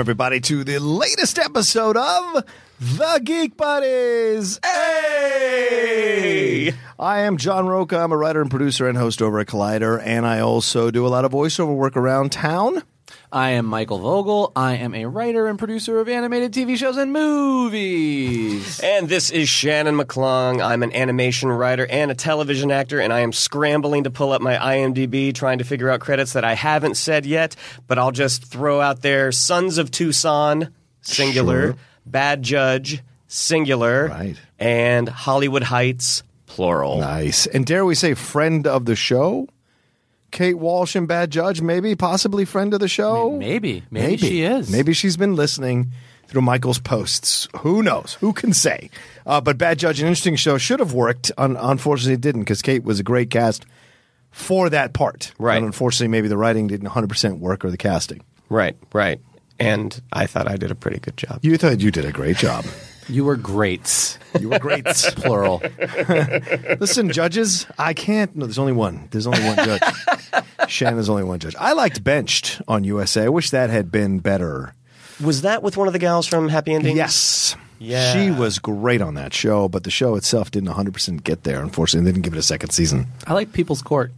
Welcome, everybody, to the latest episode of The Geek Buddies. Hey! I am John Rocha. I'm a writer and producer and host over at Collider, and I also do a lot of voiceover work around town. I am Michael Vogel. I am a writer and producer of animated TV shows and movies. And this is Shannon McClung. I'm an animation writer and a television actor, and I am scrambling to pull up my IMDb trying to figure out credits that I haven't said yet, but I'll just throw out there Sons of Tucson, singular, Sure. Bad Judge, singular, Right. and Hollywood Heights, plural. Nice. And dare we say, friend of the show? Kate Walsh and Bad Judge, maybe, possibly friend of the show? Maybe, maybe, she is. Maybe she's been listening through Michael's posts. Who knows? Who can say? Uh, but Bad Judge, an interesting show, should have worked. Un- unfortunately, it didn't because Kate was a great cast for that part. Right. And unfortunately, maybe the writing didn't 100% work or the casting. Right, right. And I thought I did a pretty good job. You thought you did a great job. You were great. You were great. Plural. Listen, judges, I can't. No, there's only one. There's only one judge. Shannon's only one judge. I liked Benched on USA. I wish that had been better. Was that with one of the gals from Happy Endings? Yes. Yeah. She was great on that show, but the show itself didn't 100% get there. Unfortunately, they didn't give it a second season. I like People's Court.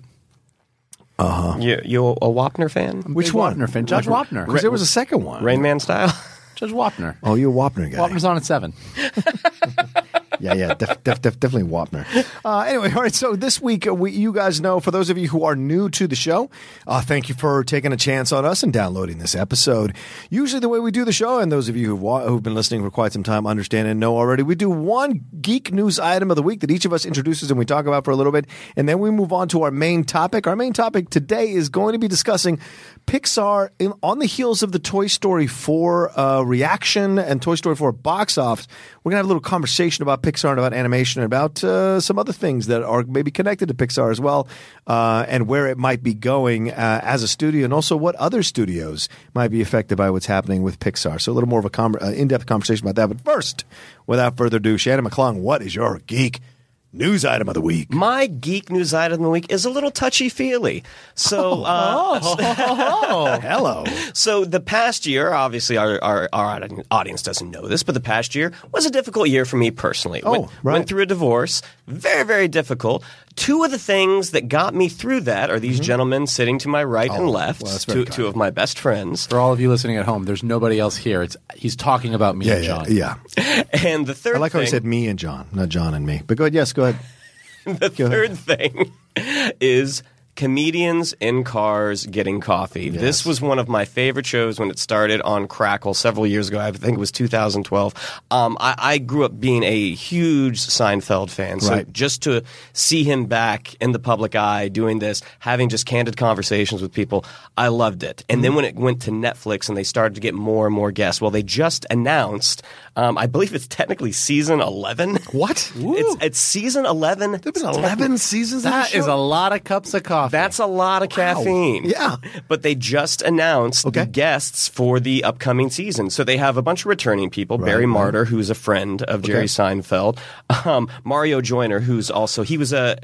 Uh huh. You, you a Wapner fan? Which Big one? Wapner fan. Judge Wapner. Because there was a second one. Rain Man style? Judge Wapner. Oh, you're a Wapner guy. Wapner's on at seven. Yeah, yeah, def, def, def, definitely Wapner. Uh, anyway, all right. So this week, uh, we, you guys know, for those of you who are new to the show, uh, thank you for taking a chance on us and downloading this episode. Usually, the way we do the show, and those of you who've, who've been listening for quite some time understand and know already, we do one geek news item of the week that each of us introduces and we talk about for a little bit, and then we move on to our main topic. Our main topic today is going to be discussing Pixar in, on the heels of the Toy Story 4 uh, reaction and Toy Story 4 box office. We're going to have a little conversation about Pixar and about animation and about uh, some other things that are maybe connected to Pixar as well uh, and where it might be going uh, as a studio and also what other studios might be affected by what's happening with Pixar. So a little more of a com- uh, in-depth conversation about that. But first, without further ado, Shannon McClung, what is your geek news item of the week? My geek news item of the week is a little touchy feely. So, uh, Hello. so the past year, obviously, our, our our audience doesn't know this, but the past year was a difficult year for me personally. Oh, went, right. went through a divorce, very very difficult. Two of the things that got me through that are these gentlemen sitting to my right and Mm-hmm. Oh, left, well, two, two of my best friends. For all of you listening at home, there's nobody else here. It's he's talking about me Yeah, and John. yeah. And the third I like how he said me and John, not John and me. But go ahead. Yes, go ahead. the Go ahead. third thing is Comedians in cars getting coffee. This was one of my favorite shows when it started on Crackle several years ago. I think it was 2012. Um, I, I grew up being a huge Seinfeld fan, so Right. just to see him back in the public eye doing this, having just candid conversations with people, I loved it. And then when it went to Netflix and they started to get more and more guests, well, they just announced, um, I believe it's technically season 11. What? It's, it's season 11. There's been 11 seasons of That this a lot of cups of coffee. That's a lot of caffeine. Yeah. But they just announced Okay. the guests for the upcoming season. So they have a bunch of returning people. Barry right. Marder, who's a friend of Jerry Seinfeld. Um, Mario Joyner, who's also, he was a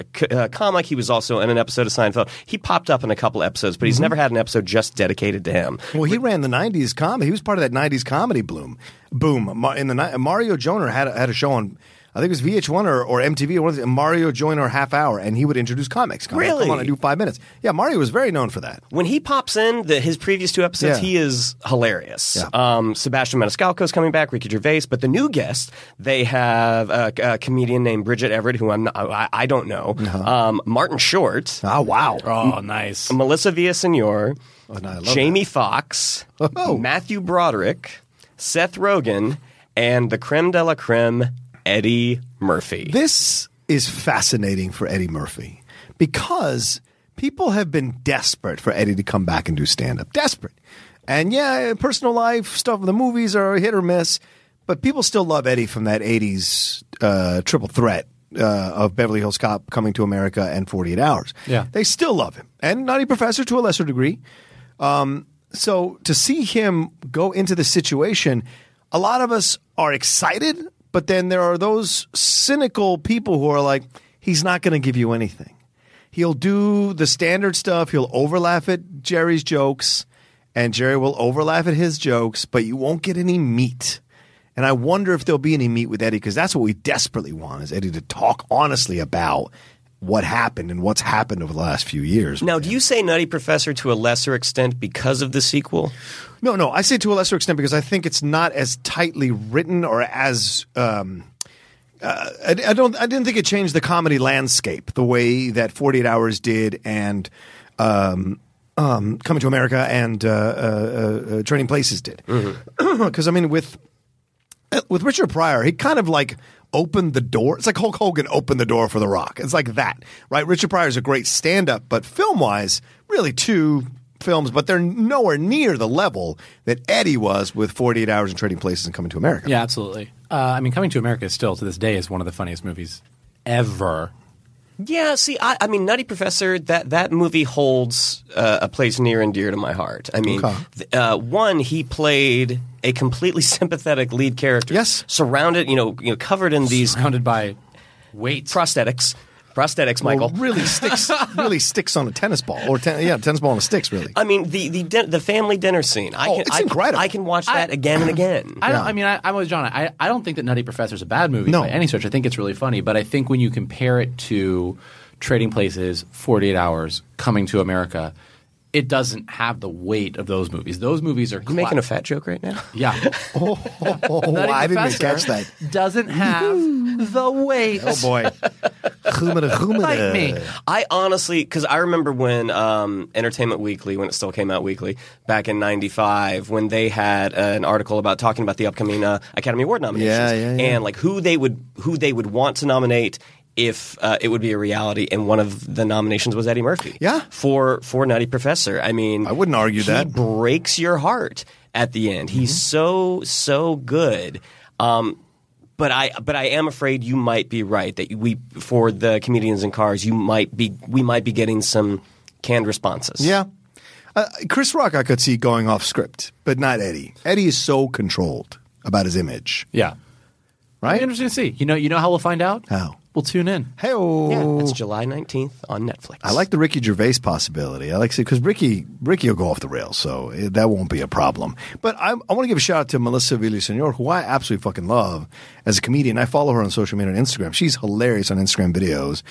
comic. He was also in an episode of Seinfeld. He popped up in a couple episodes, but he's Mm-hmm. never had an episode just dedicated to him. Well, he ran the '90s comedy. He was part of that '90s comedy bloom. Boom! In the night. Mario Joyner had a, had a show on. I think it was VH1 or, or MTV or one of the, Mario Joyner half hour, and he would introduce comics. Come on, Really? Come on, I do five minutes. Yeah, Mario was very known for that. When he pops in, the, his previous two episodes, Yeah. he is hilarious. Yeah. Um, Sebastian Maniscalco is coming back, Ricky Gervais, but the new guest, they have a, a comedian named Bridget Everett, who I'm not, I, I don't know, Uh-huh. um, Martin Short, Oh wow! oh, nice. Melissa Villasenor, Oh, no, I love Jamie Foxx, Oh. Matthew Broderick, Seth Rogen, and the creme de la creme, Eddie Murphy. This is fascinating for Eddie Murphy because people have been desperate for Eddie to come back and do stand up. Desperate. And yeah, personal life stuff, the movies are hit or miss, but people still love Eddie from that 80s uh, triple threat. Uh, of Beverly Hills Cop coming to America and 48 Hours. Yeah. They still love him. And Nutty Professor to a lesser degree. Um, so to see him go into the situation, a lot of us are excited, but then there are those cynical people who are like, he's not going to give you anything. He'll do the standard stuff. He'll overlaugh at Jerry's jokes, and Jerry will overlaugh at his jokes, but you won't get any meat. And I wonder if there'll be any meat with Eddie because that's what we desperately want is Eddie to talk honestly about what happened and what's happened over the last few years. now, do you say Nutty Professor to a lesser extent because of the sequel? No, no. I say to a lesser extent because I think it's not as tightly written or as. Um, uh, I, I don't. I didn't think it changed the comedy landscape the way that Forty Eight Hours did, and um, um, Coming to America and uh, uh, uh, Trading Places did. Because I mean, with with Richard Pryor, he kind of like opened the door. It's like Hulk Hogan opened the door for The Rock. It's like that, right? Richard Pryor is a great stand up, but film wise, really two films, but they're nowhere near the level that Eddie was with 48 Hours and Trading Places and Coming to America. Yeah, absolutely. Uh, I mean, Coming to America is still to this day is one of the funniest movies ever. Yeah, see, I, I mean, Nutty Professor, that, that movie holds uh, a place near and dear to my heart. I mean, Okay. th- uh, one, he played a completely sympathetic lead character. Yes. Surrounded, you know, you know covered in these Surrounded by weight. prosthetics. Prosthetics, Michael. Well, really sticks, really sticks on a tennis ball, or ten, yeah, tennis ball on a sticks, really. I mean, the the, din- the family dinner scene. I Oh, can, it's I, incredible. I can watch that again and again. I, Yeah. I mean, I, I'm with John. I, I don't think that Nutty Professor is a bad movie No. by any stretch. I think it's really funny, but I think when you compare it to Trading Places, 48 Hours, Coming to America, it doesn't have the weight of those movies. Those movies are you making a fat joke right now? yeah. oh, Nutty I didn't Professor catch that. Doesn't have the weight. Oh boy, Humida, humida. Fight me. I honestly, because I remember when um, Entertainment Weekly, when it still came out weekly, back in '95, when they had uh, an article about talking about the upcoming uh, Academy Award nominations, Yeah, yeah, yeah. and like who they would who they would want to nominate if uh, it would be a reality, and one of the nominations was Eddie Murphy. Yeah. for for Nutty Professor. I mean, I wouldn't argue he that. breaks your heart at the end. He's so so good. Um, but I but I am afraid you might be right that we for the comedians in cars you might be we might be getting some canned responses. Yeah. Uh, Chris Rock, I could see going off script, but not Eddie. Eddie is so controlled about his image, Yeah. right? Interesting to see. You know, you know how we'll find out? How? We'll tune in. Hey, Yeah, it's July nineteenth on Netflix. I like the Ricky Gervais possibility. I like because Ricky Ricky will go off the rails, so it, that won't be a problem. But I, I want to give a shout out to Melissa Villasenor, who I absolutely fucking love as a comedian. I follow her on social media and Instagram. She's hilarious on Instagram videos.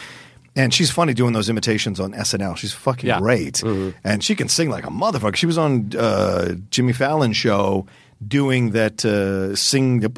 And she's funny doing those imitations on SNL. She's fucking Yeah. great. And she can sing like a motherfucker. She was on uh, Jimmy Fallon's show doing that uh, sing the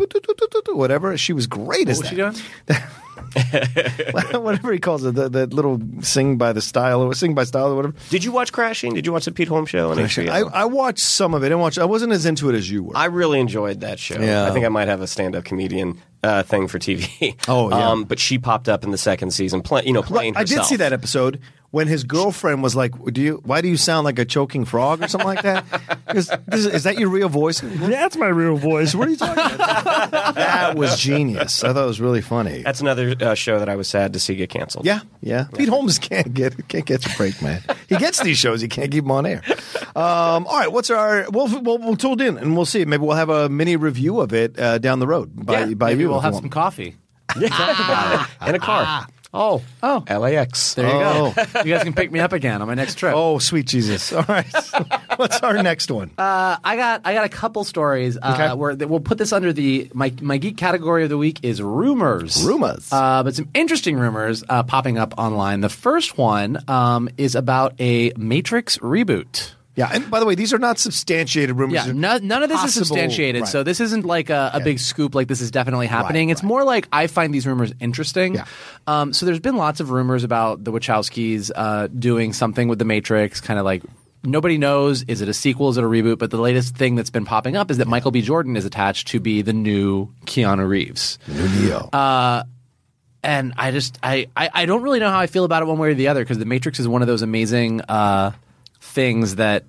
whatever. She was great as What was that. she doing? whatever he calls it, the, the little sing by the style or sing by style or whatever. Did you watch Crashing? Did you watch the Pete Holmes show on HBO? I, I watched some of it. I watched. I wasn't as into it as you were. I really enjoyed that show. Yeah. I think I might have a stand-up comedian uh, thing for TV. Oh, yeah. Um, but she popped up in the second season, play, you know, playing I did herself. see that episode when his girlfriend was like, "Do you? Why do you sound like a choking frog or something like that? Is, this, is that your real voice? That's my real voice. What are you talking about? that was genius. I thought it was really funny. That's another uh, show that I was sad to see get canceled. Yeah, yeah. Pete Holmes can't get can't catch a break, man. He gets these shows, he can't keep them on air. Um, all right, what's our? We'll, we'll we'll tune in and we'll see. Maybe we'll have a mini review of it uh, down the road by Yeah, by maybe you. We'll if have you some want. coffee. and a car. Oh, oh, LAX. there you Oh. go. you guys can pick me up again on my next trip. Oh, sweet Jesus! All right, what's our next one? Uh, I got I got a couple stories. Uh, Okay. where that we'll put this under the my my geek category of the week is rumors. Rumors. Uh, but some interesting rumors uh, popping up online. The first one um, is about a Matrix reboot. Yeah, and by the way, these are not substantiated rumors. Yeah, no, none of this is substantiated. right. So this isn't like a, a big scoop. Like this is definitely happening. it's right. more like I find these rumors interesting. Yeah. Um, so there's been lots of rumors about the Wachowskis uh, doing something with the Matrix, kind of like. Nobody knows. Is it a sequel? Is it a reboot? But the latest thing that's been popping up is that Michael B. Jordan is attached to be the new Keanu Reeves. New Neo. Uh, and I just I, I I don't really know how I feel about it one way or the other because the Matrix is one of those amazing uh, things that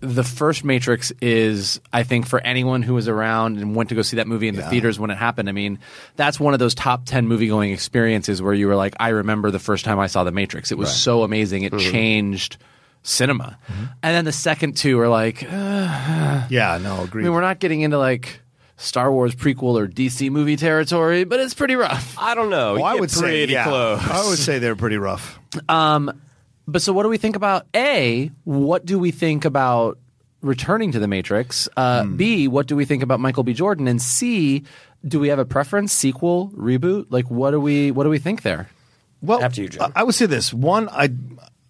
the first Matrix is I think for anyone who was around and went to go see that movie in the theaters when it happened. I mean, that's one of those top ten movie going experiences where you were like, I remember the first time I saw the Matrix. It was so amazing. It mm-hmm. changed cinema. Mm-hmm. And then the second two are like, uh, yeah, no, I mean, we're not getting into like. Star Wars prequel or DC movie territory, but it's pretty rough. I don't know. Well, I get would say pretty yeah, close. I would say they're pretty rough. Um, But so, what do we think about A? What do we think about returning to the Matrix? Uh, Hmm. B. What do we think about Michael B. Jordan? And C. Do we have a preference? Sequel, reboot? Like, what do we what do we think there? Well, After you. I I would say this. One, I,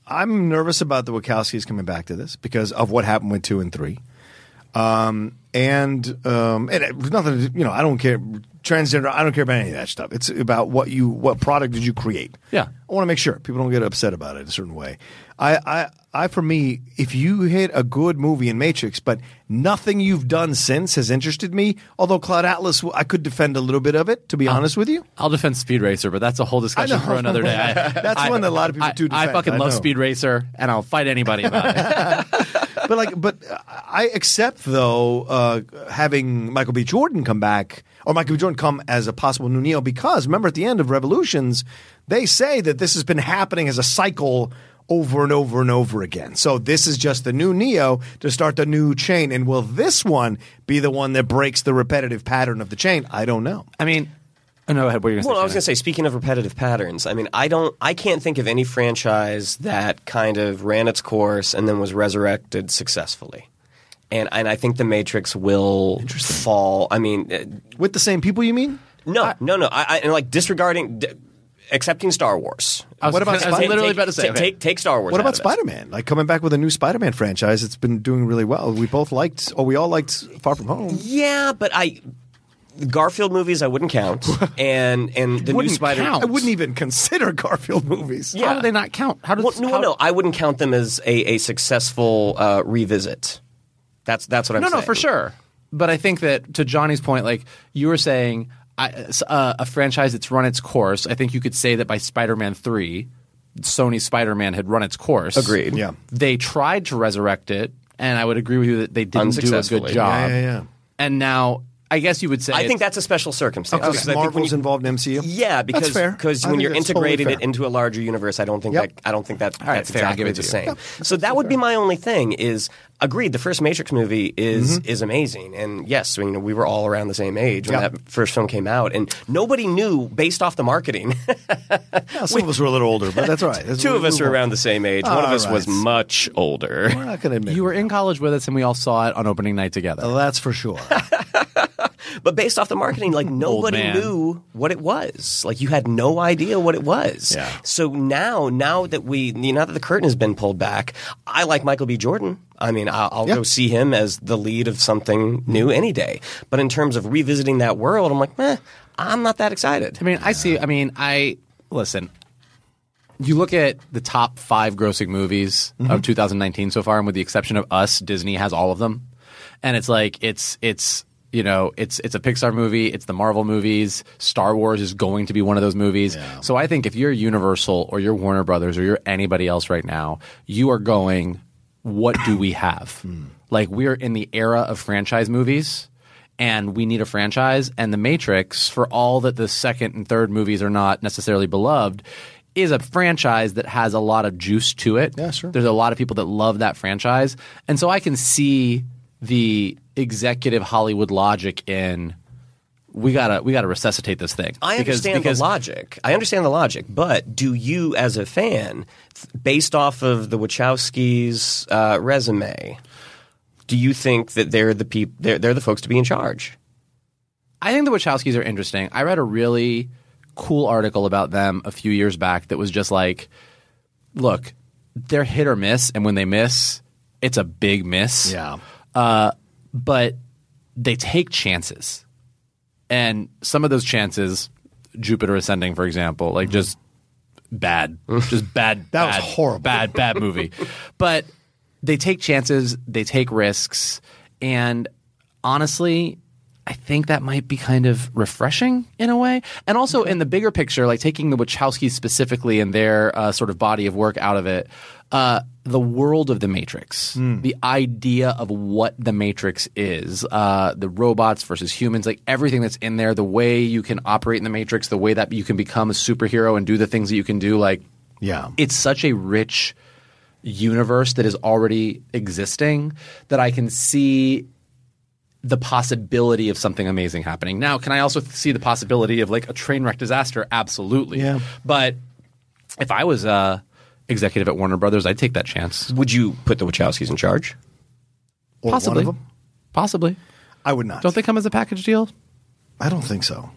I'm nervous about the Wachowskis coming back to this because of what happened with two and three. Um, and um, and it nothing. You know, I don't care transgender. I don't care about any of that stuff. It's about what you what product did you create. Yeah. I want to make sure people don't get upset about it a certain way. I, I, I, for me, if you hit a good movie in Matrix, but nothing you've done since has interested me. Although Cloud Atlas, I could defend a little bit of it. To be honest with you, I'll defend Speed Racer, but that's a whole discussion for another day. I, That's I- one that a lot of people I, do I fucking love. Speed Racer, and I'll fight anybody about it. but like, but I accept though uh, having Michael B. Jordan come back or Michael B. Jordan come as a possible new Neo because remember at the end of Revolutions they say that this has been happening as a cycle over and over and over again. So this is just the new Neo to start the new chain. And will this one be the one that breaks the repetitive pattern of the chain? I don't know. I mean, oh, no, what were you going to say? Well, I was going to say, speaking of repetitive patterns, I mean, I don't, I can't think of any franchise that kind of ran its course and then was resurrected successfully. And and I think the Matrix will fall. I mean, uh, With the same people, you mean? no, no, no. I, I and like disregarding, d- accepting Star Wars. Was, What about I was literally take, about to say. T- okay. Take, take Star Wars. What about Spider Man? Like coming back with a new Spider Man franchise, it's been doing really well. We both liked, or we all liked Far From Home. Yeah, but I. The Garfield movies I wouldn't count, and and the new Wouldn't Spider. count. I wouldn't even consider Garfield movies. Yeah. How do they not count? How does Well, no, how, no, I wouldn't count them as a, a successful uh, revisit. That's that's what I'm no, saying. no, no, for sure. But I think that to Johnny's point, like you were saying, I, uh, a franchise that's run its course. I think you could say that by Spider-Man three, Sony's Spider-Man had run its course. Agreed. Yeah. They tried to resurrect it, and I would agree with you that they didn't do a Unsuccessfully. good job. Yeah, yeah, yeah. And now, I guess you would say I think that's a special circumstance. Because Because I think Marvel's you- involved in MCU. Yeah, because That's fair. because when you're that's totally integrating it into a larger universe, I don't think Yep. that I don't think that right, that's fair, I'll exactly give it the same. you. So that would be my only thing. Is agreed. The first Matrix movie is Mm-hmm. is amazing, and yes, you know we were all around the same age when Yeah. that first film came out, and nobody knew based off the marketing. Yeah, some of us were a little older, but that's right. That's- Two of us we- were around the same age. One of All us was much older. We're not going to admit you were it. in college with us, and we all saw it on opening night together. Well, that's for sure. But based off the marketing, like nobody knew what it was. Like you had no idea what it was. Yeah. So now, now that we, you know, now that the curtain has been pulled back, I like Michael B. Jordan. I mean, I'll, I'll Yeah. go see him as the lead of something new any day. But in terms of revisiting that world, I'm like, meh, I'm not that excited. I mean, I see. I mean, I listen. You look at the top five grossing movies of mm-hmm. 2019 so far, and with the exception of Us, Disney has all of them. And it's like it's it's you know it's it's a Pixar movie, it's the Marvel movies. Star Wars is going to be one of those movies. So I think if you're Universal or you're Warner Brothers or you're anybody else right now, you are going. What do we have? Hmm. Like we're in the era of franchise movies and we need a franchise. And The Matrix, for all that the second and third movies are not necessarily beloved, is a franchise that has a lot of juice to it. Yeah, sure. There's a lot of people that love that franchise. And so I can see the executive Hollywood logic in we gotta we gotta resuscitate this thing. I Because- understand because the logic. I understand the logic, but do you, as a fan, based off of the Wachowskis' uh, resume, do you think that they're the peop- they're, they're the folks to be in charge? I think the Wachowskis are interesting. I read a really cool article about them a few years back that was just like, look, they're hit or miss, and when they miss, it's a big miss. Yeah. Uh, but they take chances. And some of those chances, Jupiter Ascending, for example, like just bad, just bad. That was bad, horrible. Bad, bad movie. but they take chances, they take risks, and honestly, I think that might be kind of refreshing in a way. And also in the bigger picture, like taking the Wachowskis specifically and their uh, sort of body of work out of it, uh, the world of the Matrix, the idea of what the Matrix is, uh, the robots versus humans, like everything that's in there, the way you can operate in the Matrix, the way that you can become a superhero and do the things that you can do, like Yeah. it's such a rich universe that is already existing that I can see the possibility of something amazing happening. Now, can I also see the possibility of like a train wreck disaster? Absolutely. Yeah. But if I was uh, executive at Warner Brothers, I'd take that chance. Would you put the Wachowskis in charge? Or Possibly. one of them? Possibly. I would not. Don't they come as a package deal? I don't think so.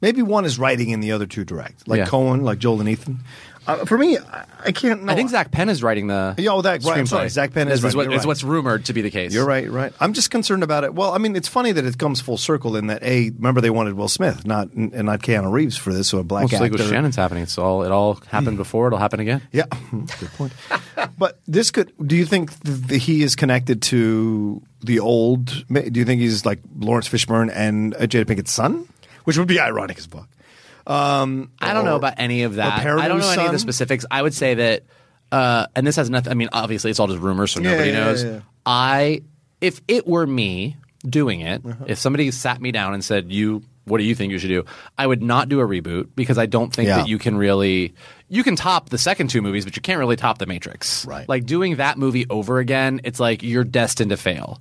Maybe one is writing and the other two direct, like Yeah. Coen, like Joel and Ethan. Uh, for me, I, I can't. No, I think Zak Penn is writing the. Yeah, oh, that- right, I'm sorry, Zak Penn is is, what, is right. what's rumored to be the case. You're right, right. I'm just concerned about it. Well, I mean, it's funny that it comes full circle in that a remember they wanted Will Smith, not and not Keanu Reeves for this, so a black Well, it's like with Shannon's happening. It's all it all happened before. It'll happen again. Yeah, good point. but this could. Do you think th- th- he is connected to the old? Do you think he's like Laurence Fishburne and uh, Jada Pinkett's son, which would be ironic as fuck? Um, I don't know about any of that. I don't know any of the specifics. I would say that, uh, and this has nothing. I mean, obviously, it's all just rumors, so Yeah, nobody yeah, knows. yeah. I, if it were me doing it, Uh-huh. if somebody sat me down and said, "You, what do you think you should do?" I would not do a reboot because I don't think Yeah. that you can really. You can top the second two movies, but you can't really top the Matrix. Right. Like doing that movie over again, it's like you're destined to fail.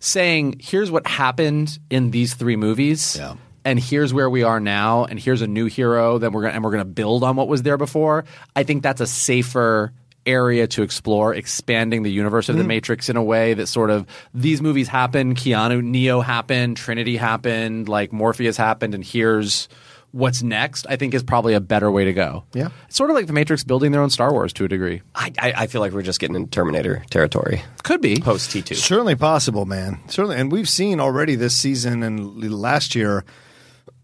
Saying, "Here's what happened in these three movies." Yeah. And here's where we are now, and here's a new hero that we're gonna and we're gonna build on what was there before. I think that's a safer area to explore, expanding the universe of the mm-hmm. Matrix in a way that sort of these movies happened, Keanu, Neo happened, Trinity happened, like Morpheus happened, and here's what's next. I think is probably a better way to go. Yeah. it's sort of like the Matrix building their own Star Wars to a degree. I, I, I feel like we're just getting into Terminator territory Could be. post T two. Certainly possible, man. Certainly, and we've seen already this season and last year.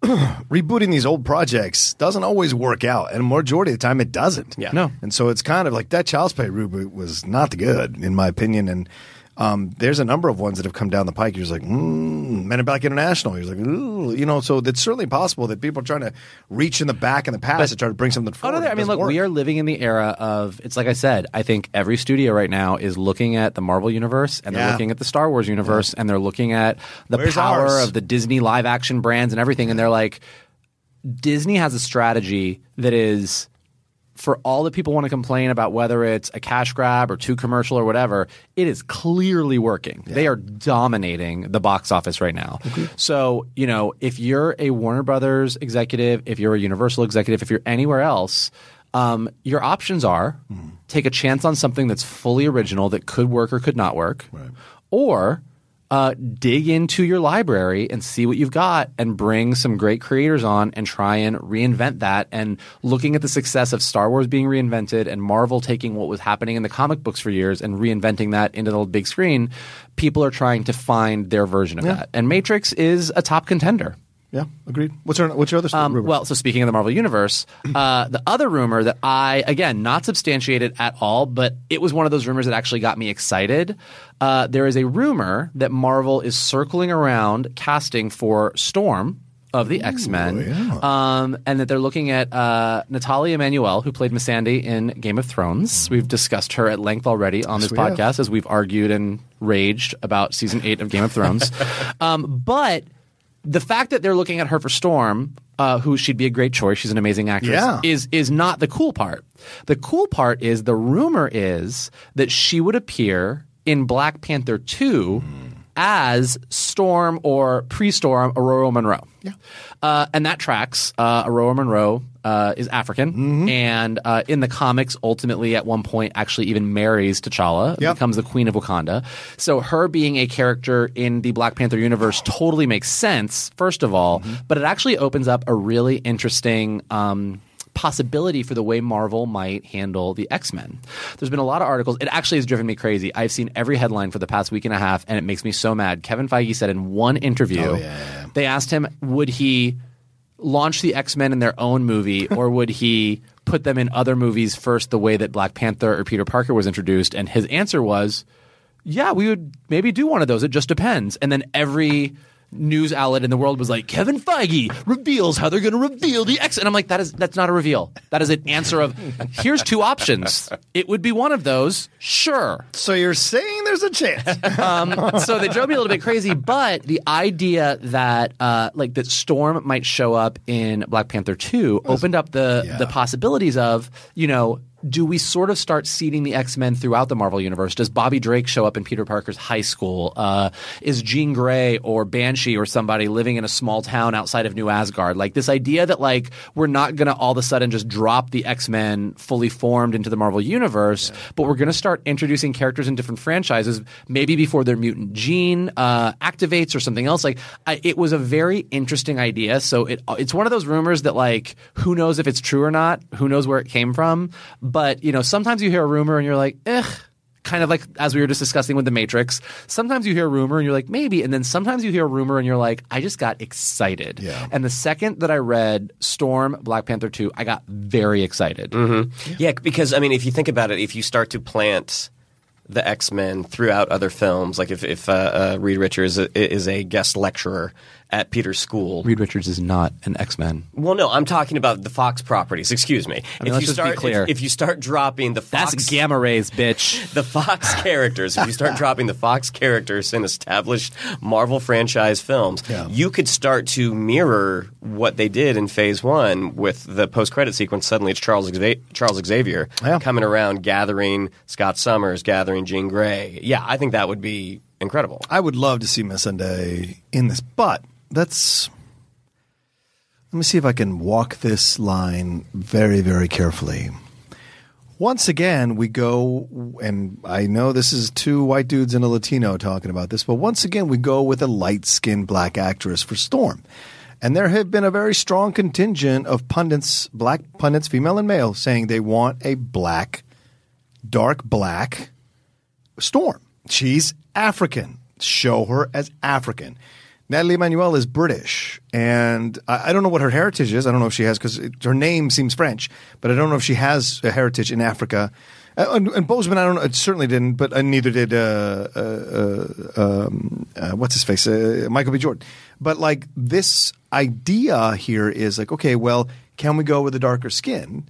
rebooting these old projects doesn't always work out, and majority of the time it doesn't. Yeah. No. and so it's kind of like that Child's Play reboot was not good in my opinion, and um, there's a number of ones that have come down the pike. You're just like, mm, Men in Black International. You're like, ooh, you know. So it's certainly possible that people are trying to reach in the back in the past to try to bring something Oh forward. no! there- I mean, look, we are living in the era of. It's like I said. I think every studio right now is looking at the Marvel universe and they're Yeah. looking at the Star Wars universe and they're looking at the Where's power ours? of the Disney live action brands and everything. And they're like, Disney has a strategy that is for all the people want to complain about whether it's a cash grab or too commercial or whatever, it is clearly working. They are dominating the box office right now. So, you know, if you're a Warner Brothers executive, if you're a Universal executive, if you're anywhere else, um, your options are take a chance on something that's fully original that could work or could not work, or uh, dig into your library and see what you've got and bring some great creators on and try and reinvent that. And looking at the success of Star Wars being reinvented and Marvel taking what was happening in the comic books for years and reinventing that into the big screen, people are trying to find their version of that. And Matrix is a top contender. Yeah, agreed. What's your what's your other story? Um, well, so speaking of the Marvel Universe, uh, the other rumor that I, again, not substantiated at all, but it was one of those rumors that actually got me excited. Uh, there is a rumor that Marvel is circling around casting for Storm of the X Men, um, and that they're looking at uh, Natalia Emmanuel, who played Missandei in Game of Thrones. We've discussed her at length already on this have. podcast as we've argued and raged about season eight of Game of Thrones. um, but the fact that they're looking at her for Storm, uh, who she'd be a great choice, she's an amazing actress, Yeah. is is not the cool part. The cool part is the rumor is that she would appear in Black Panther two as Storm or pre-Storm Ororo Munroe. Yeah, uh, and that tracks. Uh, Aurora Monroe uh, is African, and uh, in the comics, ultimately at one point actually even marries T'Challa, Yep. becomes the Queen of Wakanda. So her being a character in the Black Panther universe totally makes sense, first of all, but it actually opens up a really interesting. Um, Possibility for the way Marvel might handle the X Men. There's been a lot of articles. It actually has driven me crazy. I've seen every headline for the past week and a half, and it makes me so mad. Kevin Feige said in one interview, they asked him, would he launch the X Men in their own movie, or would he put them in other movies first, the way that Black Panther or Peter Parker was introduced? And his answer was, "Yeah, we would maybe do one of those. It just depends." And then every news outlet in the world was like, "Kevin Feige reveals how they're going to reveal the X." And I'm like, "That is that's not a reveal. That is an answer of here's two options. It would be one of those, sure." so you're saying there's a chance? so they drove me a little bit crazy, but the idea that uh, like that Storm might show up in Black Panther two opened up the the possibilities of you know. Do we sort of start seeding the X Men throughout the Marvel universe? Does Bobby Drake show up in Peter Parker's high school? Uh, is Jean Grey or Banshee or somebody living in a small town outside of New Asgard? Like this idea that like we're not going to all of a sudden just drop the X Men fully formed into the Marvel universe, but we're going to start introducing characters in different franchises, maybe before their mutant gene uh, activates or something else. Like I, it was a very interesting idea. So it it's one of those rumors that like who knows if it's true or not, who knows where it came from. But you know, sometimes you hear a rumor and you're like, ugh. Kind of like as we were just discussing with the Matrix. Sometimes you hear a rumor and you're like, maybe. And then sometimes you hear a rumor and you're like, I just got excited. Yeah. And the second that I read Storm Black Panther 2, I got very excited. Yeah, because I mean, if you think about it, if you start to plant the X Men throughout other films, like if if uh, uh, Reed Richards is a, is a guest lecturer at Peter's school. Reed Richards is not an X Men. Well, no, I'm talking about the Fox properties. Excuse me. I mean, if let's you just be start, clear. If, if you start dropping the Fox, That's gamma rays, bitch. the Fox characters, if you start dropping the Fox characters in established Marvel franchise films, Yeah. you could start to mirror what they did in Phase One with the post-credit sequence. Suddenly, it's Charles Xavier, Charles Xavier Yeah. coming around, gathering Scott Summers, gathering Jean Grey. Yeah, I think that would be incredible. I would love to see Missandei in this, but that's. Let me see if I can walk this line very, very carefully. Once again, we go, and I know this is two white dudes and a Latino talking about this, but once again, we go with a light skinned black actress for Storm. And there have been a very strong contingent of pundits, black pundits, female and male, saying they want a black, dark black Storm. She's African. Show her as African. Nathalie Emmanuel is British, and I, I don't know what her heritage is. I don't know if she has because her name seems French, but I don't know if she has a heritage in Africa. Uh, and, and Boseman, I don't know. It certainly didn't, but uh, neither did uh, uh, uh, um, what's his face, Michael B. Jordan. But like this idea here is like, okay, well, can we go with a darker skin?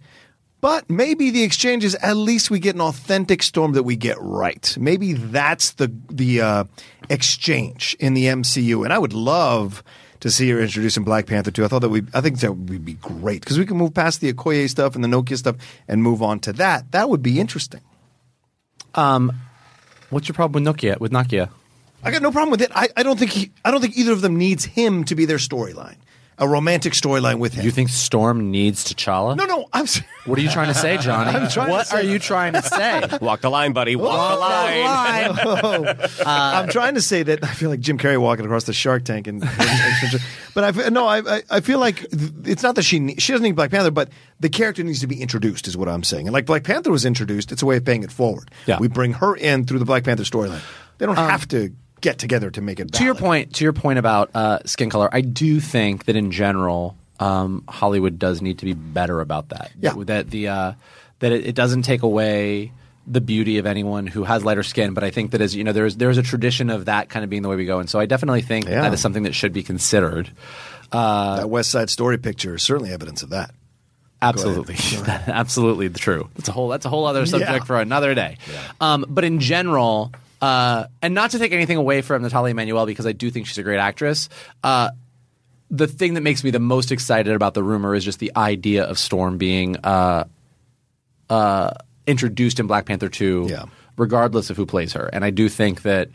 But maybe the exchanges, at least we get an authentic storm that we get right. Maybe that's the the uh, exchange in the MCU, and I would love to see her introduced in Black Panther too. I thought that we I think that would be great because we can move past the Okoye stuff and the Nakia stuff and move on to that. That would be interesting. Um, What's your problem with Nakia? With Nakia? I got no problem with it. I, I don't think he, I don't think either of them needs him to be their storyline. A romantic storyline with him. You think Storm needs T'Challa? no, no, I'm. s- What are you trying to say, Johnny? I'm trying to what say- are you trying to say? Walk the line, buddy. Walk the line. Uh, I'm trying to say that I feel like Jim Carrey walking across the Shark Tank, and but I no, I I- I feel like it's not that she she doesn't need Black Panther, but the character needs to be introduced, is what I'm saying. And like Black Panther was introduced, it's a way of paying it forward. Yeah. we bring her in through the Black Panther storyline. They don't um, have to get together to make it. to your point, to your point about uh, skin color, I do think that in general, um, Hollywood does need to be better about that. Yeah. that the uh, that it, it doesn't take away the beauty of anyone who has lighter skin, but I think that as you know, there's there's a tradition of that kind of being the way we go, and so I definitely think Yeah. that is something that should be considered. that West Side Story picture is certainly evidence of that. Absolutely, absolutely true. That's a whole that's a whole other subject Yeah. for another day. Um, but in general, uh, and not to take anything away from Natalia Emmanuel because I do think she's a great actress. Uh, the thing that makes me the most excited about the rumor is just the idea of Storm being uh, uh, introduced in Black Panther two, Yeah. regardless of who plays her. And I do think that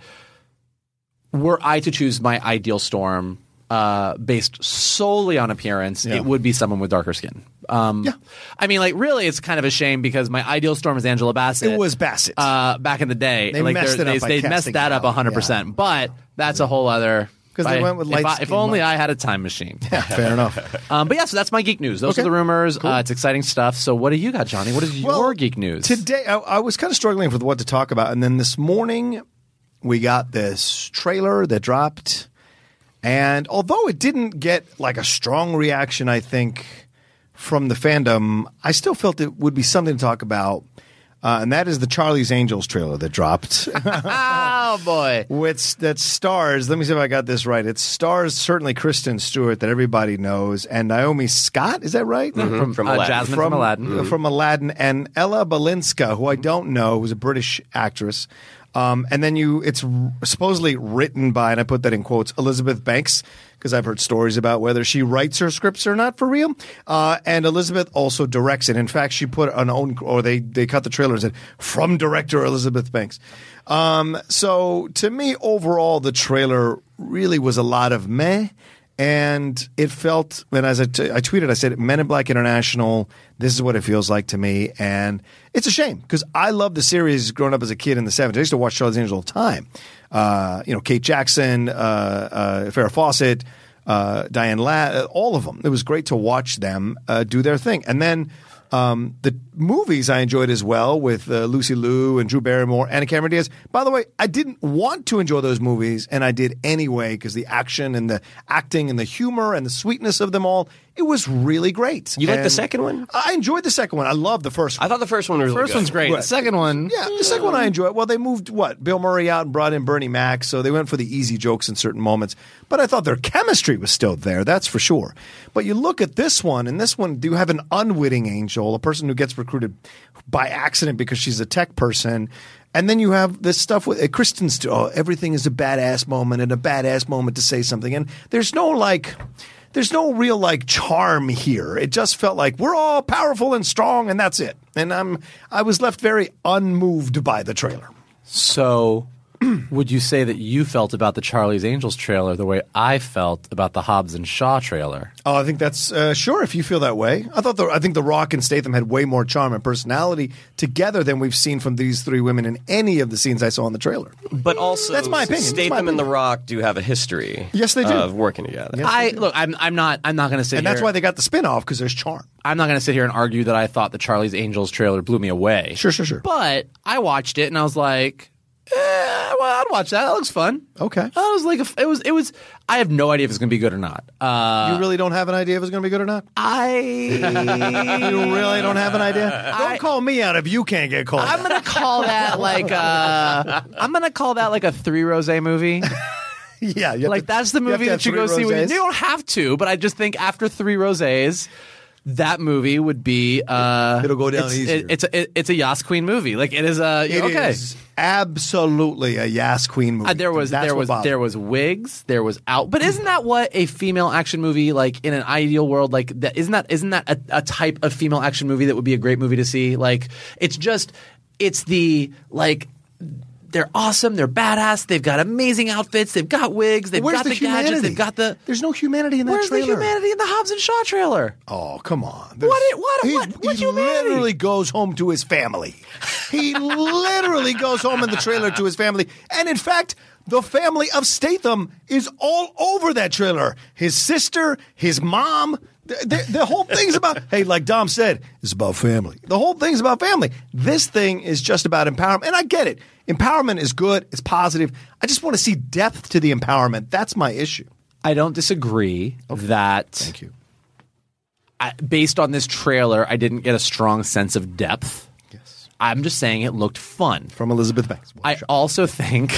were I to choose my ideal Storm. Uh, based solely on appearance, Yeah. it would be someone with darker skin. Um, Yeah. I mean, like, really, it's kind of a shame because my ideal Storm is Angela Bassett. It was Bassett. uh, back in the day. They like, messed it up they, they messed that up out. hundred percent. But that's a whole other. 'Cause they went with if, I, if only. I had a time machine. Yeah, Fair enough. um, but yeah, so that's my geek news. Those Okay. are the rumors. Uh, it's exciting stuff. So what do you got, Johnny? What is Well, your geek news? Today, I, I was kind of struggling with what to talk about, and then this morning we got this trailer that dropped, and although it didn't get like a strong reaction, I think from the fandom, I still felt it would be something to talk about, uh, and that is the Charlie's Angels trailer that dropped. oh boy. Which that stars. Let me see if I got this right. It stars certainly Kristen Stewart that everybody knows, and Naomi Scott. Is that right? From, From uh, Aladdin. Jasmine from, Aladdin. uh, from Aladdin, and Ella Balinska, who I don't know, who's a British actress. Um, and then you, it's supposedly written by, and I put that in quotes, Elizabeth Banks, because I've heard stories about whether she writes her scripts or not for real. Uh, and Elizabeth also directs it. In fact, she put an own, or they they cut the trailer and said from director Elizabeth Banks. Um, so to me, overall, the trailer really was a lot of meh. And it felt, and as I, t- I tweeted, I said, Men in Black International, this is what it feels like to me. And it's a shame because I love the series growing up as a kid in the 70s. I used to watch Charlie's Angels all the time. Uh, you know, Kate Jackson, uh, uh, Farrah Fawcett, uh, Diane Ladd, uh, all of them. It was great to watch them uh, do their thing. And then um, the movies I enjoyed as well with uh, Lucy Liu and Drew Barrymore, Anna Cameron Diaz. By the way, I didn't want to enjoy those movies, and I did anyway because the action and the acting and the humor and the sweetness of them all, it was really great. You like the second one? I enjoyed the second one. I love the first one. I thought the first one was really First good. one's great. Right. The second one, Yeah, the second one I enjoyed. Well, they moved what Bill Murray out and brought in Bernie Mac, so they went for the easy jokes in certain moments. But I thought their chemistry was still there. That's for sure. But you look at this one, and this one, do you have an unwitting angel, a person who gets recruited by accident because she's a tech person? And then you have this stuff with uh, Kristen. St- oh, everything is a badass moment and a badass moment to say something, and there's no like. There's no real like charm here. It just felt like we're all powerful and strong, and that's it. And I'm I was left very unmoved by the trailer. So, would you say that you felt about the Charlie's Angels trailer the way I felt about the Hobbs and Shaw trailer? Oh, I think that's uh, sure. If you feel that way, I thought the, I think the Rock and Statham had way more charm and personality together than we've seen from these three women in any of the scenes I saw in the trailer. But also, That's my opinion. That's my Statham and The. Rock do have a history. Yes, they do. Of working together. Yes. I look. I'm. I'm not. I'm not going to sit. And that's why they got the spin-off because there's charm. I'm not going to sit here and argue that I thought the Charlie's Angels trailer blew me away. Sure, sure, sure. But I watched it and I was like, eh, well, I'd watch that. That looks fun. Okay. I was like, it was. It was. I have no idea if it's going to be good or not. Uh, you really don't have an idea if it's going to be good or not. I. You really don't have an idea. Don't call me out if you can't get called. I'm gonna call that like a. I'm gonna call that like a three rose movie. yeah, you like to- that's the movie to have that you go see. With, rosés. you don't have to, but I just think after three rosés, that movie would be. Uh, It'll go down it's, easier. it- it's a, it- it's a Yas Queen movie. Like it is a It okay. is absolutely a Yas Queen movie. Uh, there was there was bothered there was wigs there was out but isn't that what a female action movie like in an ideal world like that isn't that isn't that a, a type of female action movie that would be a great movie to see like it's just it's the like they're awesome. They're badass. They've got amazing outfits. They've got wigs. They've Where's got the, the, humanity? gadgets. They've got the. There's no humanity in that Where's trailer. the humanity in the Hobbs and Shaw trailer? Oh, come on. What There's- it- what- he, what- what he humanity? literally goes home to his family. He literally goes home in the trailer to his family. And in fact, the family of Statham is all over that trailer. His sister, his mom. The, the, whole thing's about, hey, like Dom said, it's about family. The whole thing's about family. This thing is just about empowerment. And I get it. Empowerment is good, it's positive. I just want to see depth to the empowerment. That's my issue. I don't disagree that. Thank you. I, based on this trailer, I didn't get a strong sense of depth. Yes. I'm just saying it looked fun. From Elizabeth Banks. I also think,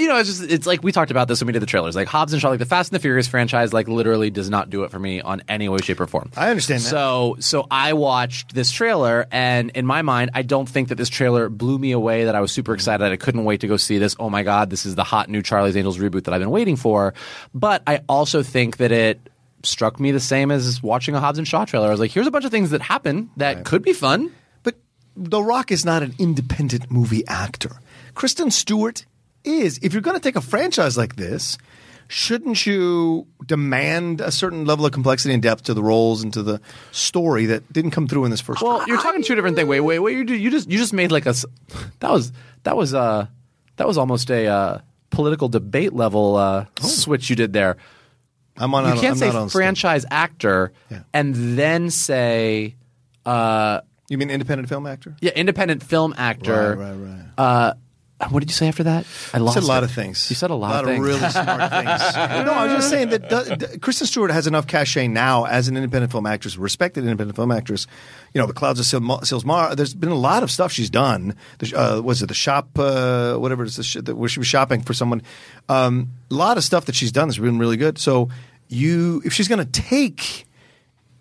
you know, it's just it's like we talked about this when we did the trailers. Like Hobbs and Shaw, like the Fast and the Furious franchise, like literally does not do it for me on any way, shape, or form. I understand that. So, so I watched this trailer, and in my mind, I don't think that this trailer blew me away. That I was super excited. I couldn't wait to go see this. Oh my god, this is the hot new Charlie's Angels reboot that I've been waiting for. But I also think that it struck me the same as watching a Hobbs and Shaw trailer. I was like, here's a bunch of things that happen that could be fun. But The Rock is not an independent movie actor. Kristen Stewart is. If you're going to take a franchise like this, shouldn't you demand a certain level of complexity and depth to the roles and to the story that didn't come through in this first? Well, you're talking two different things. Wait, wait, wait. You, do- you just you just made like a that was that was uh that was almost a uh, political debate level uh, switch you did there. I'm on. You I'm can't say not on stage. franchise actor Yeah. and then say uh, You mean independent film actor? yeah independent film actor. Right, right, right. Uh, what did you say after that? I lost it. You said a lot it. of things. You said a lot, a of things. really smart things. no, I was just saying that uh, d- Kristen Stewart has enough cachet now as an independent film actress, respected independent film actress. You know, The Clouds of Sil- Sils Maria. There's been a lot of stuff she's done. The, uh, was it the shop? Uh, whatever it's the sh- that- where she was shopping for someone. Um, a lot of stuff that she's done has been really good. So you, if she's going to take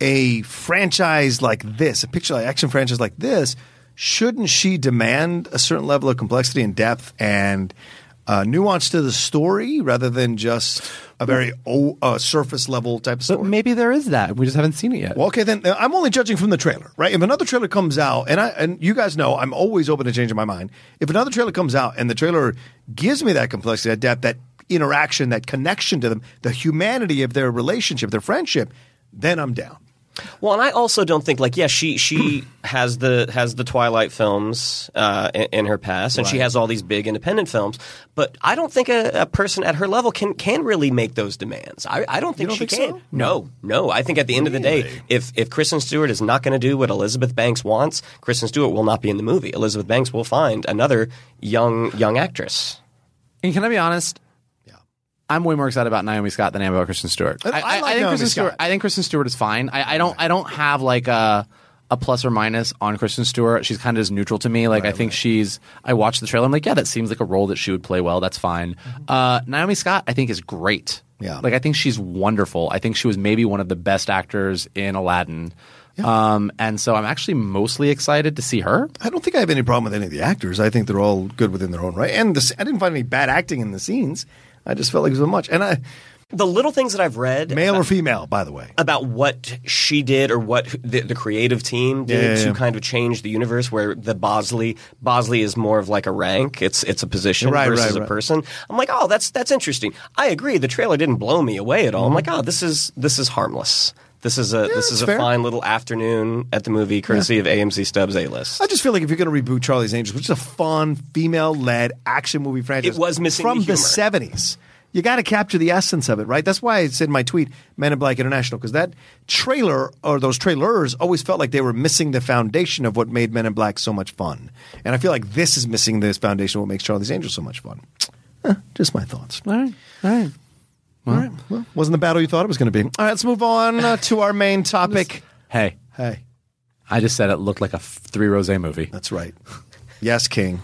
a franchise like this, a picture like action franchise like this, shouldn't she demand a certain level of complexity and depth and uh, nuance to the story rather than just a very o- uh, surface level type of But story? maybe there is that. We just haven't seen it yet. Well, okay, then I'm only judging from the trailer, right? If another trailer comes out, and I and you guys know I'm always open to changing my mind. If another trailer comes out and the trailer gives me that complexity, that depth, that interaction, that connection to them, the humanity of their relationship, their friendship, then I'm down. Well, and I also don't think like yeah, she she has the has the Twilight films uh, in, in her past, and she has all these big independent films. But I don't think a, a person at her level can can really make those demands. I, I don't think don't she think can. so? No, no. I think at the end of the day, if if Kristen Stewart is not going to do what Elizabeth Banks wants, Kristen Stewart will not be in the movie. Elizabeth Banks will find another young young actress. And can I be honest? I'm way more excited about Naomi Scott than I am about Kristen Stewart. I- I like think Naomi Kristen Scott. Stewart. I think Kristen Stewart is fine. I, I don't. I don't have like a a plus or minus on Kristen Stewart. She's kind of just neutral to me. Like I think she's. I watched the trailer. I'm like, yeah, that seems like a role that she would play well. That's fine. Uh, Naomi Scott, I think, is great. Yeah. Like I think she's wonderful. I think she was maybe one of the best actors in Aladdin. Um, and so I'm actually mostly excited to see her. I don't think I have any problem with any of the actors. I think they're all good within their own right. And the, I didn't find any bad acting in the scenes. I just felt like it was much. And I, The little things that I've read male or female, by the way. about what she did or what the, the creative team did Yeah, yeah, to kind of change the universe where the Bosley Bosley is more of like a rank. It's it's a position Right, versus right, a person. I'm like oh that's that's interesting. I agree. The trailer didn't blow me away at all. I'm like Mm-hmm. oh this is this is harmless this is a this is a fair. fine little afternoon at the movie courtesy of AMC Stubs A list I just feel like if you're going to reboot Charlie's Angels, which is a fun female-led action movie franchise, It was missing from the the '70s. You got to capture the essence of it, right? That's why I said in my tweet, "Men in Black International," because that trailer or those trailers always felt like they were missing the foundation of what made Men in Black so much fun. And I feel like this is missing this foundation of what makes Charlie's Angels so much fun. Eh, just my thoughts. All right. All right. All right. Well, wasn't the battle you thought it was going to be. All right, let's move on uh, to our main topic. Hey, Hey, I just said it looked like a f- three rose movie. that's right. Yes, King.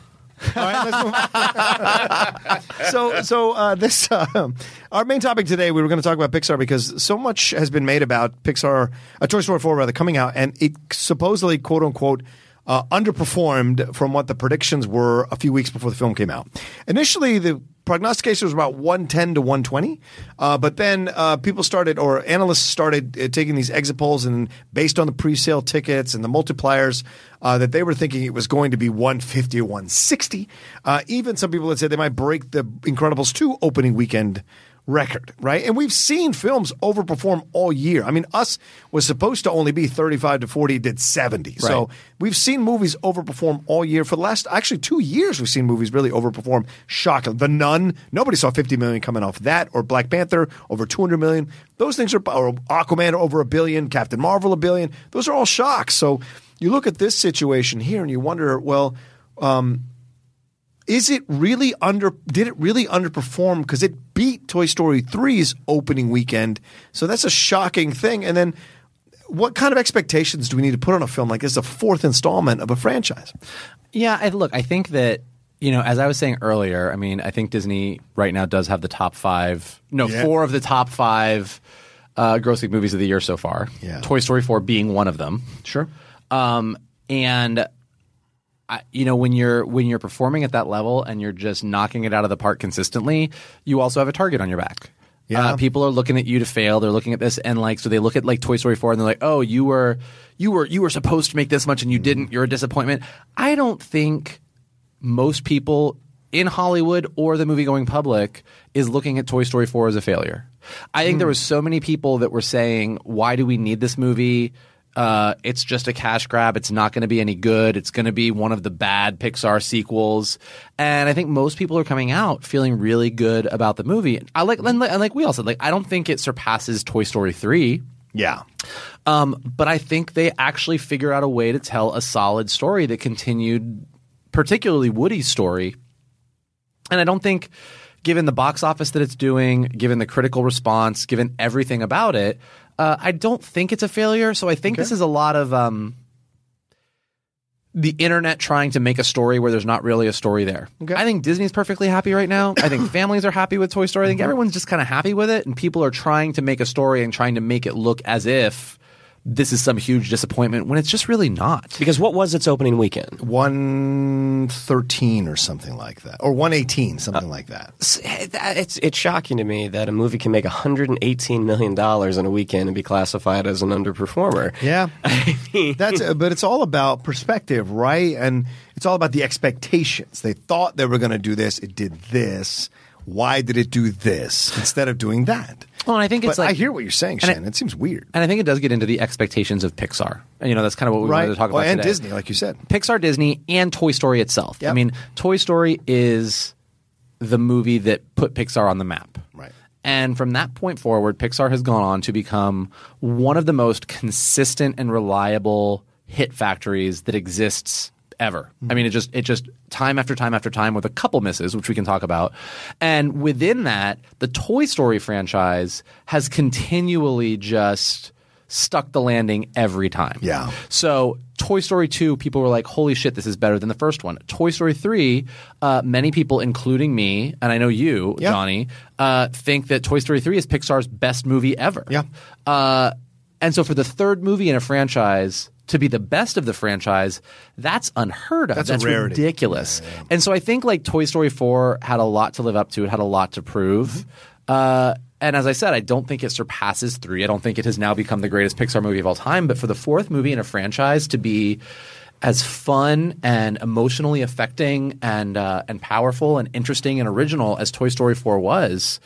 All right, let's move so, so uh, this uh, our main topic today. We were going to talk about Pixar because so much has been made about Pixar, uh, Toy Story four rather coming out, and it supposedly quote unquote uh, underperformed from what the predictions were a few weeks before the film came out. Initially, the prognostication was about 110 to 120, uh, but then uh, people started, or analysts started uh, taking these exit polls, and based on the pre-sale tickets and the multipliers, uh, that they were thinking it was going to be 150 or 160. Uh, even some people had said they might break the Incredibles 2 opening weekend record, right? And we've seen films overperform all year. I mean, Us was supposed to only be 35 to 40, did 70. So we've seen movies overperform all year. For the last, actually, two years, we've seen movies really overperform. Shocking. The Nun, nobody saw 50 million coming off that, or Black Panther, over 200 million. Those things are, or Aquaman, over a billion, Captain Marvel, a billion. Those are all shocks. So you look at this situation here and you wonder, well, um, is it really under did it really underperform because it beat toy story 3's opening weekend so that's a shocking thing and then what kind of expectations do we need to put on a film like this a fourth installment of a franchise Yeah, I, look, I think that you know, as I was saying earlier, I mean, I think Disney right now does have the top five, no, Yeah. four of the top five uh, grossing movies of the year so far. Yeah. Toy Story four being one of them. sure Um, and I, you know, when you're when you're performing at that level and you're just knocking it out of the park consistently, you also have a target on your back. Yeah. Uh, people are looking at you to fail. They're looking at this and like so they look at like Toy Story 4 and they're like, "Oh, you were you were you were supposed to make this much and you didn't. You're a disappointment." I don't think most people in Hollywood or the movie going public is looking at Toy Story 4 as a failure. I think there was so many people that were saying, "Why do we need this movie?" Uh, it's just a cash grab. It's not going to be any good. It's going to be one of the bad Pixar sequels. And I think most people are coming out feeling really good about the movie. I like, and like, we all said, like I don't think it surpasses Toy Story three. yeah Um, but I think they actually figure out a way to tell a solid story that continued, particularly Woody's story. And I don't think, given the box office that it's doing, given the critical response, given everything about it, uh, I don't think it's a failure. So I think this is a lot of um, the internet trying to make a story where there's not really a story there. I think Disney's perfectly happy right now. I think families are happy with Toy Story. I think everyone's just kind of happy with it, and people are trying to make a story and trying to make it look as if this is some huge disappointment when it's just really not. Because what was its opening weekend? 113 or something like that or 118 something like that It's, it's it's shocking to me that a movie can make 118 million dollars in a weekend and be classified as an underperformer. Yeah, that's uh, but it's all about perspective, right? And it's all about the expectations. They thought they were going to do this, it did this. Why did it do this instead of doing that? Well, and I think it's but I hear what you're saying, Shannon. it seems weird, And I think it does get into the expectations of Pixar. And, you know, that's kind of what we right? wanted to talk Well, about and today. Disney, like you said. Pixar, Disney, and Toy Story itself. I mean, Toy Story is the movie that put Pixar on the map. Right. And from that point forward, Pixar has gone on to become one of the most consistent and reliable hit factories that exists ever. I mean, it just it just time after time after time with a couple misses, which we can talk about. And within that, the Toy Story franchise has continually just stuck the landing every time. Yeah. So Toy Story 2, people were like, holy shit, this is better than the first one. Toy Story 3, uh, many people, including me, and I know you, Yeah. Johnny, uh, think that Toy Story 3 is Pixar's best movie ever. Yeah. Uh, and so for the third movie in a franchise to be the best of the franchise, that's unheard of. That's rarity. ridiculous. And so I think like Toy Story 4 had a lot to live up to. It had a lot to prove. Mm-hmm. Uh, and as I said, I don't think it surpasses three. I don't think it has now become the greatest Pixar movie of all time. But for the fourth movie in a franchise to be as fun and emotionally affecting and uh, and powerful and interesting and original as Toy Story 4 was,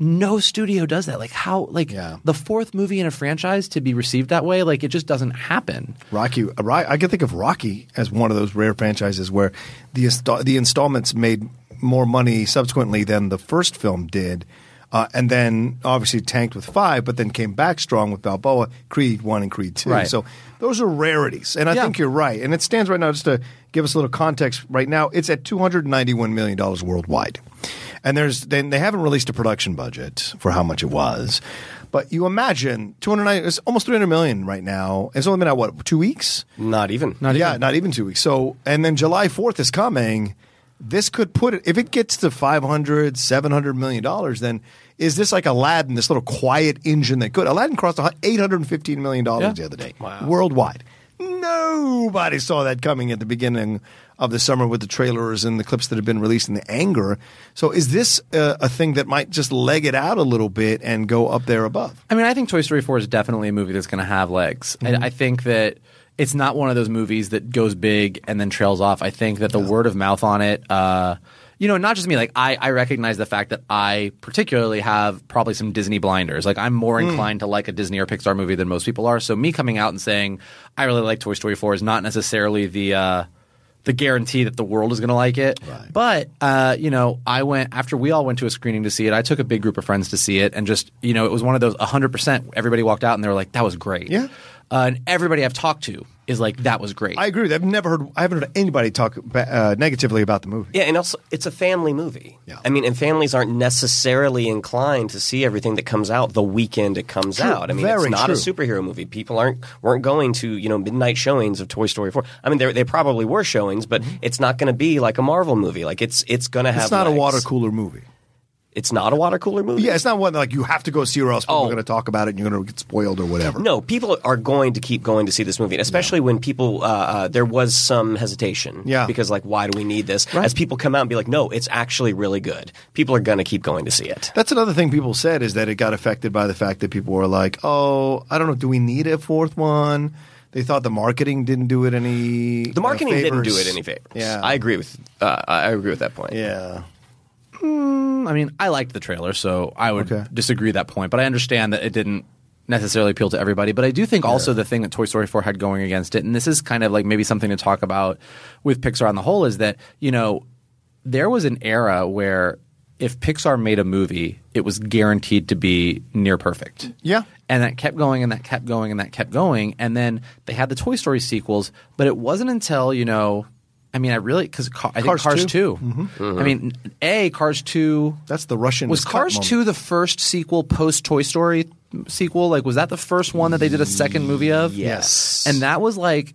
no studio does that. Like how like Yeah. the fourth movie in a franchise to be received that way, like it just doesn't happen. Rocky, uh, I can think of Rocky as one of those rare franchises where the the installments made more money subsequently than the first film did, uh, and then obviously tanked with five, but then came back strong with Balboa, Creed one and Creed two. Right. So those are rarities, and I Yeah. think you're right. And it stands right now just to give us a little context. Right now, it's at 291 million dollars worldwide, and there's then they haven't released a production budget for how much it was. But you imagine 290, it's almost 300 million right now. It's only been out, what, two weeks? Not even. Not yeah, not even two weeks. So, and then July 4th is coming. This could put it, if it gets to 500, 700 million dollars, then is this like Aladdin, this little quiet engine that could? Aladdin crossed 815 million dollars Yeah. the other day worldwide. nobody saw that coming at the beginning of the summer with the trailers and the clips that have been released and the anger. So, is this uh, a thing that might just leg it out a little bit and go up there above? I mean, I think Toy Story 4 is definitely a movie that's going to have legs. Mm-hmm. I, I think that it's not one of those movies that goes big and then trails off. I think that the word of mouth on it, uh, you know, not just me, like I, I recognize the fact that I particularly have probably some Disney blinders. Like I'm more Mm. inclined to like a Disney or Pixar movie than most people are. So me coming out and saying I really like Toy Story 4 is not necessarily the, uh, the guarantee that the world is going to like it. But uh, you know, I went after we all went to a screening to see it. I took a big group of friends to see it, and just you know, it was one of those 100. percent Everybody walked out and they were like, "That was great." Yeah. Uh, and everybody I've talked to is like, "That was great." I agree. with that. I've never heard. I haven't heard anybody talk ba- uh, negatively about the movie. Yeah, and also it's a family movie. Yeah. I mean, and families aren't necessarily inclined to see everything that comes out the weekend it comes True. out. I mean, Very it's not true. a superhero movie. People aren't weren't going to you know midnight showings of Toy Story four. I mean, there they probably were showings, but it's not going to be like a Marvel movie. Like it's it's going to have. It's not a legs. water cooler movie. It's not a water cooler movie. Yeah, it's not one like you have to go see or else people Oh. are going to talk about it and you're going to get spoiled or whatever. No, people are going to keep going to see this movie, and especially when people uh, uh, there was some hesitation. Yeah. because like, why do we need this? As people come out and be like, no, it's actually really good. People are going to keep going to see it. That's another thing people said is that it got affected by the fact that people were like, "Oh, I don't know, do we need a fourth one?" They thought the marketing didn't do it any. The marketing uh, didn't do it any favors. Yeah, I agree with uh, I agree with that point. Yeah, Hmm, I mean, I liked the trailer, so I would Okay. disagree that point. But I understand that it didn't necessarily appeal to everybody. But I do think also the thing that Toy Story 4 had going against it, and this is kind of like maybe something to talk about with Pixar on the whole, is that, you know, there was an era where if Pixar made a movie, it was guaranteed to be near perfect. Yeah. And that kept going and that kept going and that kept going. And then they had the Toy Story sequels, but it wasn't until, you know, I mean, I really, because I think Cars Cars 2. 2. Mm-hmm. Mm-hmm. I mean, A, Cars 2. that's the Russian. Was cut Cars moment. 2 the first sequel post Toy Story sequel? Like, was that the first one that they did a second movie of? Yes. And that was like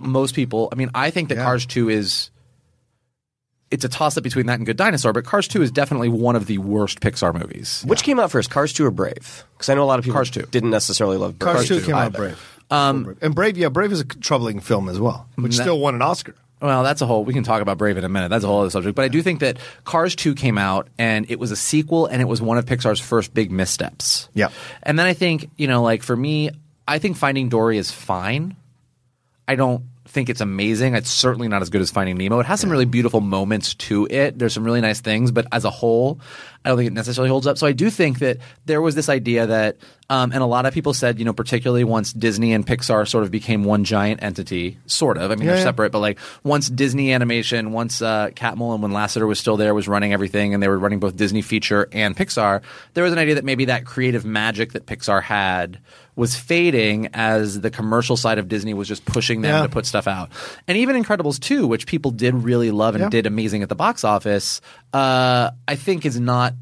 most people. I mean, I think that Yeah. Cars 2 is. It's a toss up between that and Good Dinosaur, but Cars 2 is definitely one of the worst Pixar movies. Which came out first, Cars Two or Brave? Because I know a lot of people Cars 2. didn't necessarily love Brave. Cars, two came out. Brave. Um, and Brave, yeah, Brave is a troubling film as well, which that- still won an Oscar. Well, that's a whole. We can talk about Brave in a minute. That's a whole other subject. But I do think that Cars 2 came out and it was a sequel and it was one of Pixar's first big missteps. Yeah. And then I think, you know, like for me, I think Finding Dory is fine. I don't think it's amazing. It's certainly not as good as Finding Nemo. It has some really beautiful moments to it. There's some really nice things, but as a whole, I don't think it necessarily holds up. So I do think that there was this idea that, um, and a lot of people said, you know, particularly once Disney and Pixar sort of became one giant entity, sort of. I mean, Yeah, they're yeah. separate, but like once Disney Animation, once uh, Catmull, when Lasseter was still there, was running everything, and they were running both Disney feature and Pixar. There was an idea that maybe that creative magic that Pixar had was fading as the commercial side of Disney was just pushing them Yeah. to put stuff out. And even Incredibles 2, which people did really love and Yeah. did amazing at the box office, uh, I think is not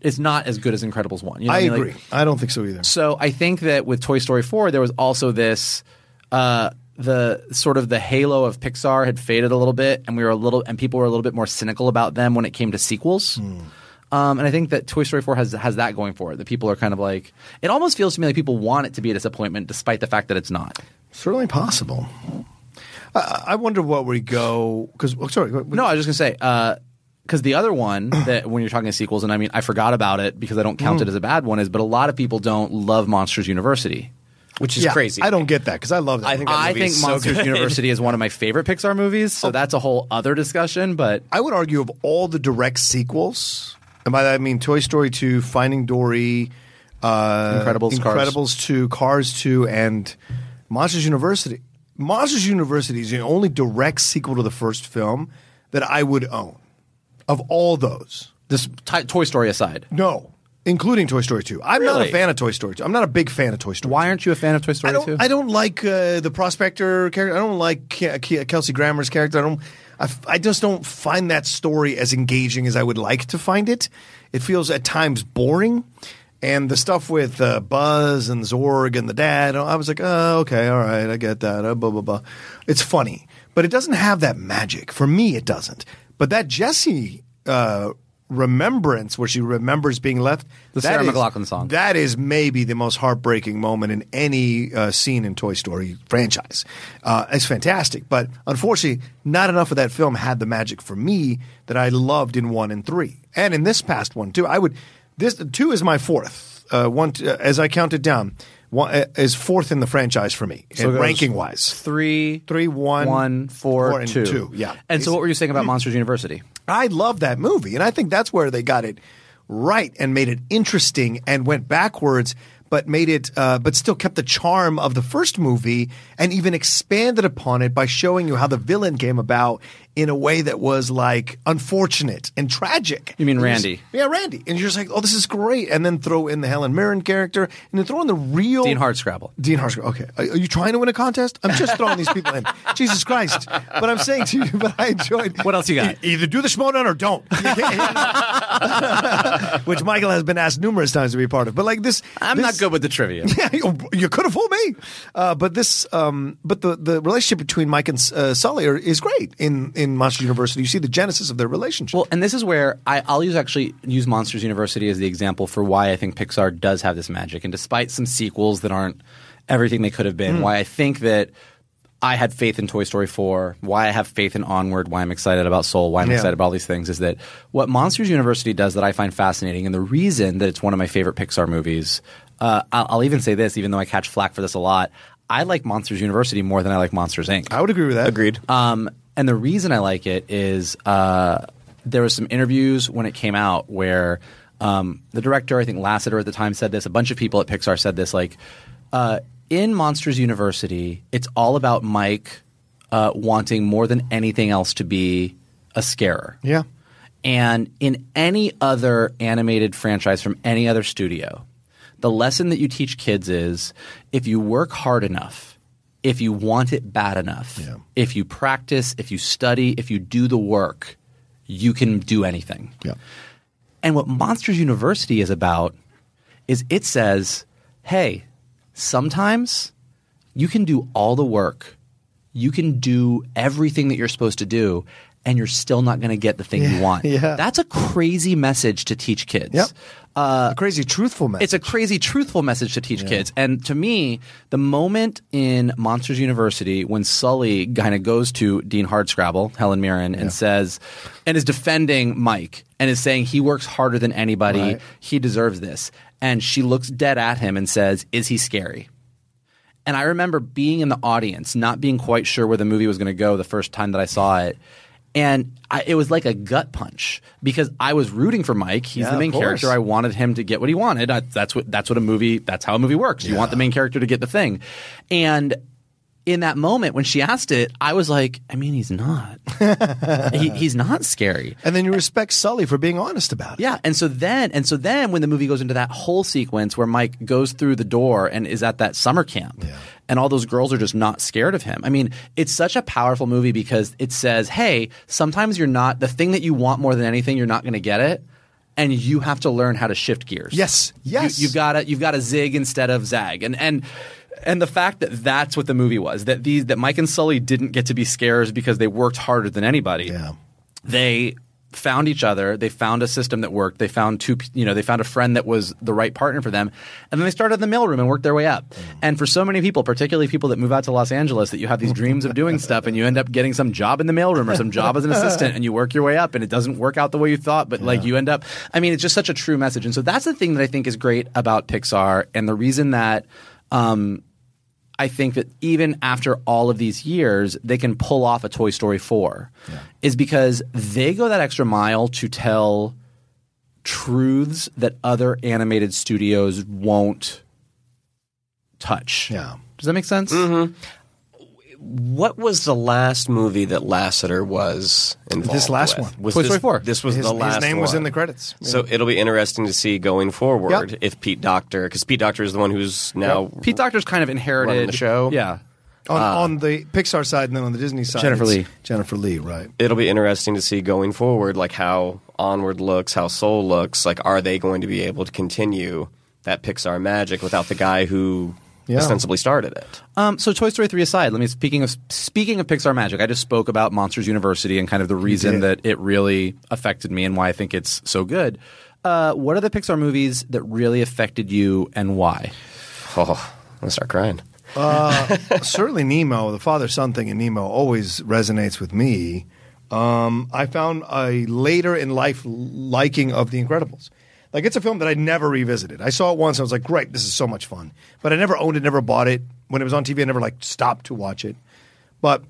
is not as good as Incredibles 1. You know I what mean? Like, agree. I don't think so either. so I think that with Toy Story 4, there was also this uh, the sort of the halo of Pixar had faded a little bit, and we were a little and people were a little bit more cynical about them when it came to sequels. Um, and I think that Toy Story 4 has has that going for it. That people are kind of like it almost feels to me like people want it to be a disappointment, despite the fact that it's not. Certainly possible. I, I wonder what we go because. Oh, sorry. No, I was just gonna say because the other one that when you're talking sequels, and I mean I forgot about it because I don't count it as a bad one, is but a lot of people don't love Monsters University. which is yeah, crazy. I don't get that because I love that. I think that I think is so Monsters good. University is one of my favorite Pixar movies, so that's a whole other discussion. But I would argue of all the direct sequels, and by that I mean Toy Story 2, Finding Dory, uh, Incredibles, Cars. Incredibles 2, Cars 2, and Monsters University. Monsters University is the only direct sequel to the first film that I would own. Of all those. this t- Toy Story aside, No. Including Toy Story 2. I'm not a fan of Toy Story 2. I'm not a big fan of Toy Story why aren't you a fan of Toy Story I don't, 2? I don't like uh, the prospector character. I don't like Ke- Ke- Kelsey Grammer's character. I don't. I, f- I just don't find that story as engaging as I would like to find it. It feels at times boring, and the stuff with uh, Buzz and Zurg and the dad. I was like, oh, okay, all right, I get that. Uh, blah blah blah. It's funny, but it doesn't have that magic. For me, it doesn't. But that Jesse uh, remembrance where she remembers being left. The Sarah is- McLachlan song. That is maybe the most heartbreaking moment in any uh, scene in Toy Story franchise. Uh, it's fantastic, but unfortunately, not enough of that film had the magic for me that I loved in one and three, and in this past one too. I would this two is my fourth. Uh, one uh, as I counted down. One, uh, is fourth in the franchise for me, So ranking wise. Three, Three, one, one, four, four, and two. two, yeah. And so, what were you saying about Monsters University? I love that movie, and I think that's where they got it right and made it interesting and went backwards, but made it, uh, but still kept the charm of the first movie and even expanded upon it by showing you how the villain came about in a way that was like unfortunate and tragic. You mean And Randy? yeah, Randy, and you're just like, oh, this is great, and then throw in the Helen Mirren character, and then throw in the real Dean Hardscrabble. Dean Harscroft. Okay, are, are you trying to win a contest? I'm just throwing these people in. Jesus Christ! But I'm saying to you, but I enjoyed. What else you got? E- either do the Schmoedown or don't. Which Michael has been asked numerous times to be part of. But like this, I'm this- not good with the trivia. Yeah, you, you could have fooled me. Uh, but this, um, but the the relationship between Mike and uh, Sully are, is great in in Monster University. You see the genesis of their relationship. Well, and this is where I, I'll use actually use Monsters University as the example for why I think Pixar does have this magic, and despite some sequels that aren't everything they could have been, why I think that I had faith in Toy Story 4, why I have faith in Onward, why I'm excited about Soul, why I'm Yeah. excited about all these things is that what Monsters University does that I find fascinating, and the reason that it's one of my favorite Pixar movies, uh, I'll, I'll even say this, even though I catch flack for this a lot, I like Monsters University more than I like Monsters Inc. I would agree with that. Agreed. Um, and the reason I like it is uh, there was some interviews when it came out where um, the director, I think Lasseter at the time, said this. A bunch of people at Pixar said this. Like uh, in Monsters University, it's all about Mike uh, wanting more than anything else to be a scarer. Yeah. And in any other animated franchise from any other studio, the lesson that you teach kids is if you work hard enough, if you want it bad enough, Yeah. if you practice, if you study, if you do the work, you can do anything. Yeah. And what Monsters University is about is it says, hey, sometimes you can do all the work, you can do everything that you're supposed to do, and you're still not going to get the thing you want. yeah. That's a crazy message to teach kids. Yep. Uh, a crazy truthful message. It's a crazy truthful message to teach kids. And to me, the moment in Monsters University when Sully kind of goes to Dean Hardscrabble, Helen Mirren, and says, and is defending Mike and is saying he works harder than anybody, Right. he deserves this. And she looks dead at him and says, Is he scary? And I remember being in the audience, not being quite sure where the movie was going to go the first time that I saw it. And I, it was like a gut punch because I was rooting for Mike. He's Yeah, the main character. I wanted him to get what he wanted. I, that's what that's what a movie. That's how a movie works. You want the main character to get the thing. And in that moment when she asked it, I was like, I mean, he's not. he, he's not scary. and then you respect Sully for being honest about it. Yeah, and so then and so then when the movie goes into that whole sequence where Mike goes through the door and is at that summer camp. And all those girls are just not scared of him. I mean, it's such a powerful movie because it says, "Hey, sometimes you're not the thing that you want more than anything, you're not going to get it." And you have to learn how to shift gears. Yes. Yes. You, have got to you've got to zig instead of zag, and and and the fact that that's what the movie was that these that Mike and Sully didn't get to be scares because they worked harder than anybody. Yeah. they found each other. They found a system that worked. They found two you know they found a friend that was the right partner for them. And then they started in the mailroom and worked their way up. And for so many people particularly people that move out to los angeles that you have these dreams of doing stuff and you end up getting some job in the mailroom or some job as an assistant and you work your way up and it doesn't work out the way you thought but like you end up i mean it's just such a true message. And so that's the thing that i think is great about pixar and the reason that um, I think that even after all of these years, they can pull off a Toy Story 4 is because they go that extra mile to tell truths that other animated studios won't touch. Yeah. Does that make sense? Mm-hmm. What was the last movie that Lasseter was involved This last with? one. Was Toy this, Story 4. This was His, the last his name was in the credits. So it'll be interesting to see going forward Yep. if Pete Docter, because Pete Docter is the one who's now Pete Docter's kind of inherited the show? Yeah. on, uh, on the Pixar side and then on the Disney side, Jennifer Lee. Jennifer Lee, right? it'll be interesting to see going forward, like how Onward looks, how Soul looks. Like, are they going to be able to continue that Pixar magic without the guy who Yeah. ostensibly started it. Um, so Toy Story 3 aside, let me speaking of speaking of Pixar magic, I just spoke about Monsters University and kind of the reason that it really affected me and why I think it's so good. Uh, what are the Pixar movies that really affected you and why? Oh, I'm gonna start crying. certainly Nemo, the father son thing in Nemo always resonates with me. Um, I found a later in life liking of The Incredibles. Like it's a film that I never revisited. I saw it once. I was like, great, this is so much fun. But I never owned it, never bought it. When it was on TV, I never like stopped to watch it. But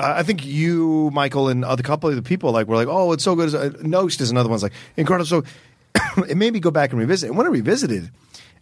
uh, I think you, Michael, and other couple of the people like were like, oh, it's so good. Uh, Nost is another one's like incredible. So it made me go back and revisit. And when I revisited,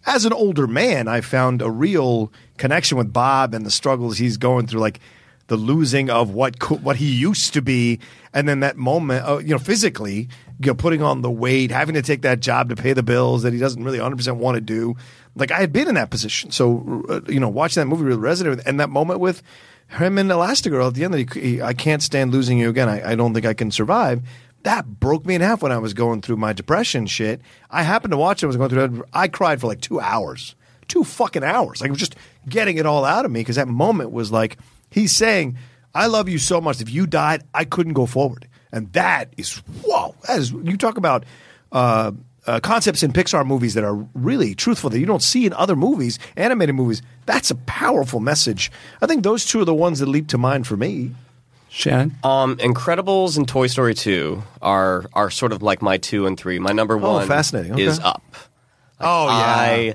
as an older man, I found a real connection with Bob and the struggles he's going through, like the losing of what co- what he used to be, and then that moment, uh, you know, physically, you know, putting on the weight, having to take that job to pay the bills that he doesn't really 100 percent want to do. Like I had been in that position, so uh, you know, watching that movie really resonated, and that moment with him and Elastigirl at the end, that he, he, I can't stand losing you again. I, I don't think I can survive that broke me in half when I was going through my depression shit. I happened to watch it. I was going through it. I cried for like two hours, two fucking hours. Like it was just getting it all out of me because that moment was like he's saying, "I love you so much. If you died, I couldn't go forward." And that is whoa. That is you talk about. Uh, uh, concepts in Pixar movies that are really truthful that you don't see in other movies, animated movies. That's a powerful message. I think those two are the ones that leap to mind for me. Shannon? Um, Incredibles and Toy Story 2 are are sort of like my two and three. My number one fascinating. Okay. is Up. Oh I,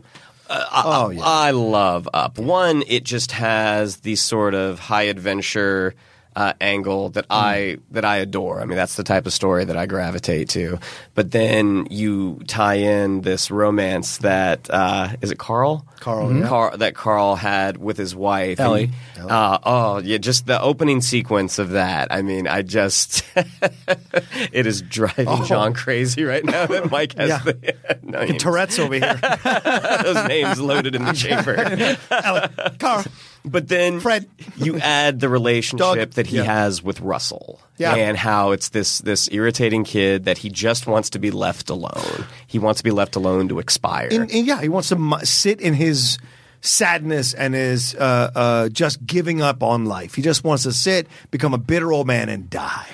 uh, Oh, I, yeah. I love Up. One, it just has the sort of high adventure uh, angle that I that I adore. I mean, that's the type of story that I gravitate to. But then you tie in this romance that uh, is it Carl? Carl, yeah. Carl that Carl had with his wife, Ellie. And, uh, oh, yeah, just the opening sequence of that. I mean, I just it is driving John crazy right now that Mike has Yeah. the names, Tourette's over here. those names loaded in the chamber. Carl. But then Fred. you add the relationship Dog. that he Yeah. has with Russell. Yeah. And how it's this this irritating kid that he just wants to be left alone. He wants to be left alone to expire. And, and yeah, he wants to mu- sit in his sadness and his uh, uh, just giving up on life. He just wants to sit, become a bitter old man, and die.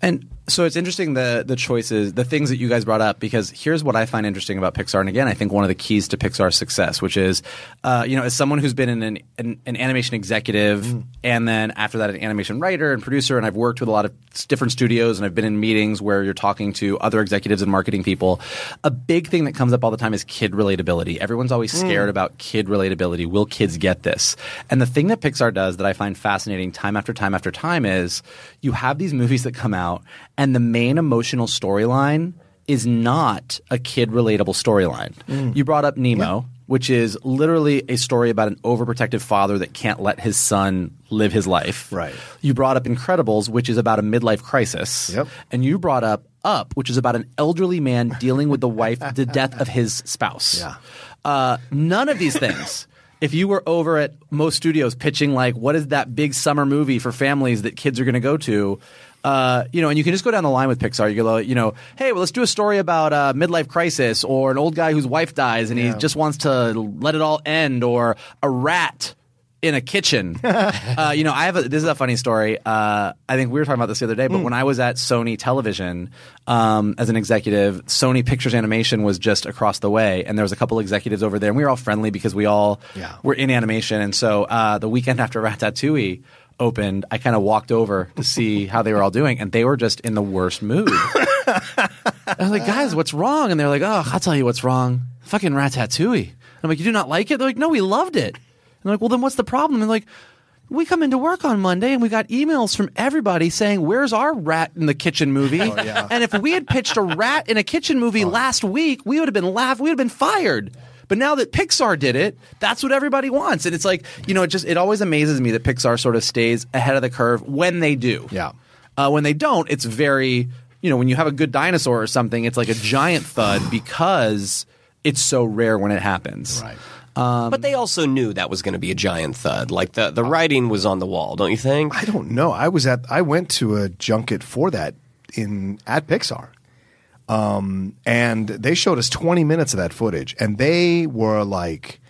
And so it's interesting the the choices, the things that you guys brought up, because here's what I find interesting about Pixar, and again, I think one of the keys to Pixar's success, which is, uh, you know, as someone who's been in an, an, an animation executive, and then after that, an animation writer and producer, and I've worked with a lot of different studios, and I've been in meetings where you're talking to other executives and marketing people. A big thing that comes up all the time is kid relatability. Everyone's always scared about kid relatability. Will kids get this? And the thing that Pixar does that I find fascinating time after time after time is you have these movies that come out, and the main emotional storyline is not a kid relatable storyline. Mm. You brought up Nemo. Which is literally a story about an overprotective father that can't let his son live his life. Right. You brought up Incredibles, which is about a midlife crisis. Yep. And you brought up Up, which is about an elderly man dealing with the wife, the death of his spouse. Yeah. Uh, none of these things. If you were over at most studios pitching like, what is that big summer movie for families that kids are going to go to? Uh, you know, and you can just go down the line with Pixar. You go, you know, hey, well, let's do a story about a midlife crisis or an old guy whose wife dies and he just wants to let it all end, or a rat in a kitchen. uh, you know, I have a, this is a funny story. Uh, I think we were talking about this the other day, but when I was at Sony Television um, as an executive, Sony Pictures Animation was just across the way, and there was a couple executives over there, and we were all friendly because we all Yeah. were in animation. And so uh, the weekend after Ratatouille opened, I kind of walked over to see how they were all doing, and they were just in the worst mood. I was like, guys, what's wrong? And they're like, oh, I'll tell you what's wrong. Fucking Ratatouille. I'm like, you do not like it? They're like, no, we loved it. And I'm like, well, then what's the problem? And they're like, we come into work on Monday and we got emails from everybody saying, where's our rat in the kitchen movie? Oh, and if we had pitched a rat in a kitchen movie oh. last week, we would have been laughed. We would have been fired. But now that Pixar did it, that's what everybody wants. And it's like, you know, it just, it always amazes me that Pixar sort of stays ahead of the curve when they do. Yeah. Uh, when they don't, it's very, you know, when you have a good dinosaur or something, it's like a giant thud because it's so rare when it happens. Right. but they also knew that was going to be a giant thud. Like the, the writing was on the wall, don't you think? I don't know. I was at. I went to a junket for that in at Pixar, um, and they showed us 20 minutes of that footage, and they were like,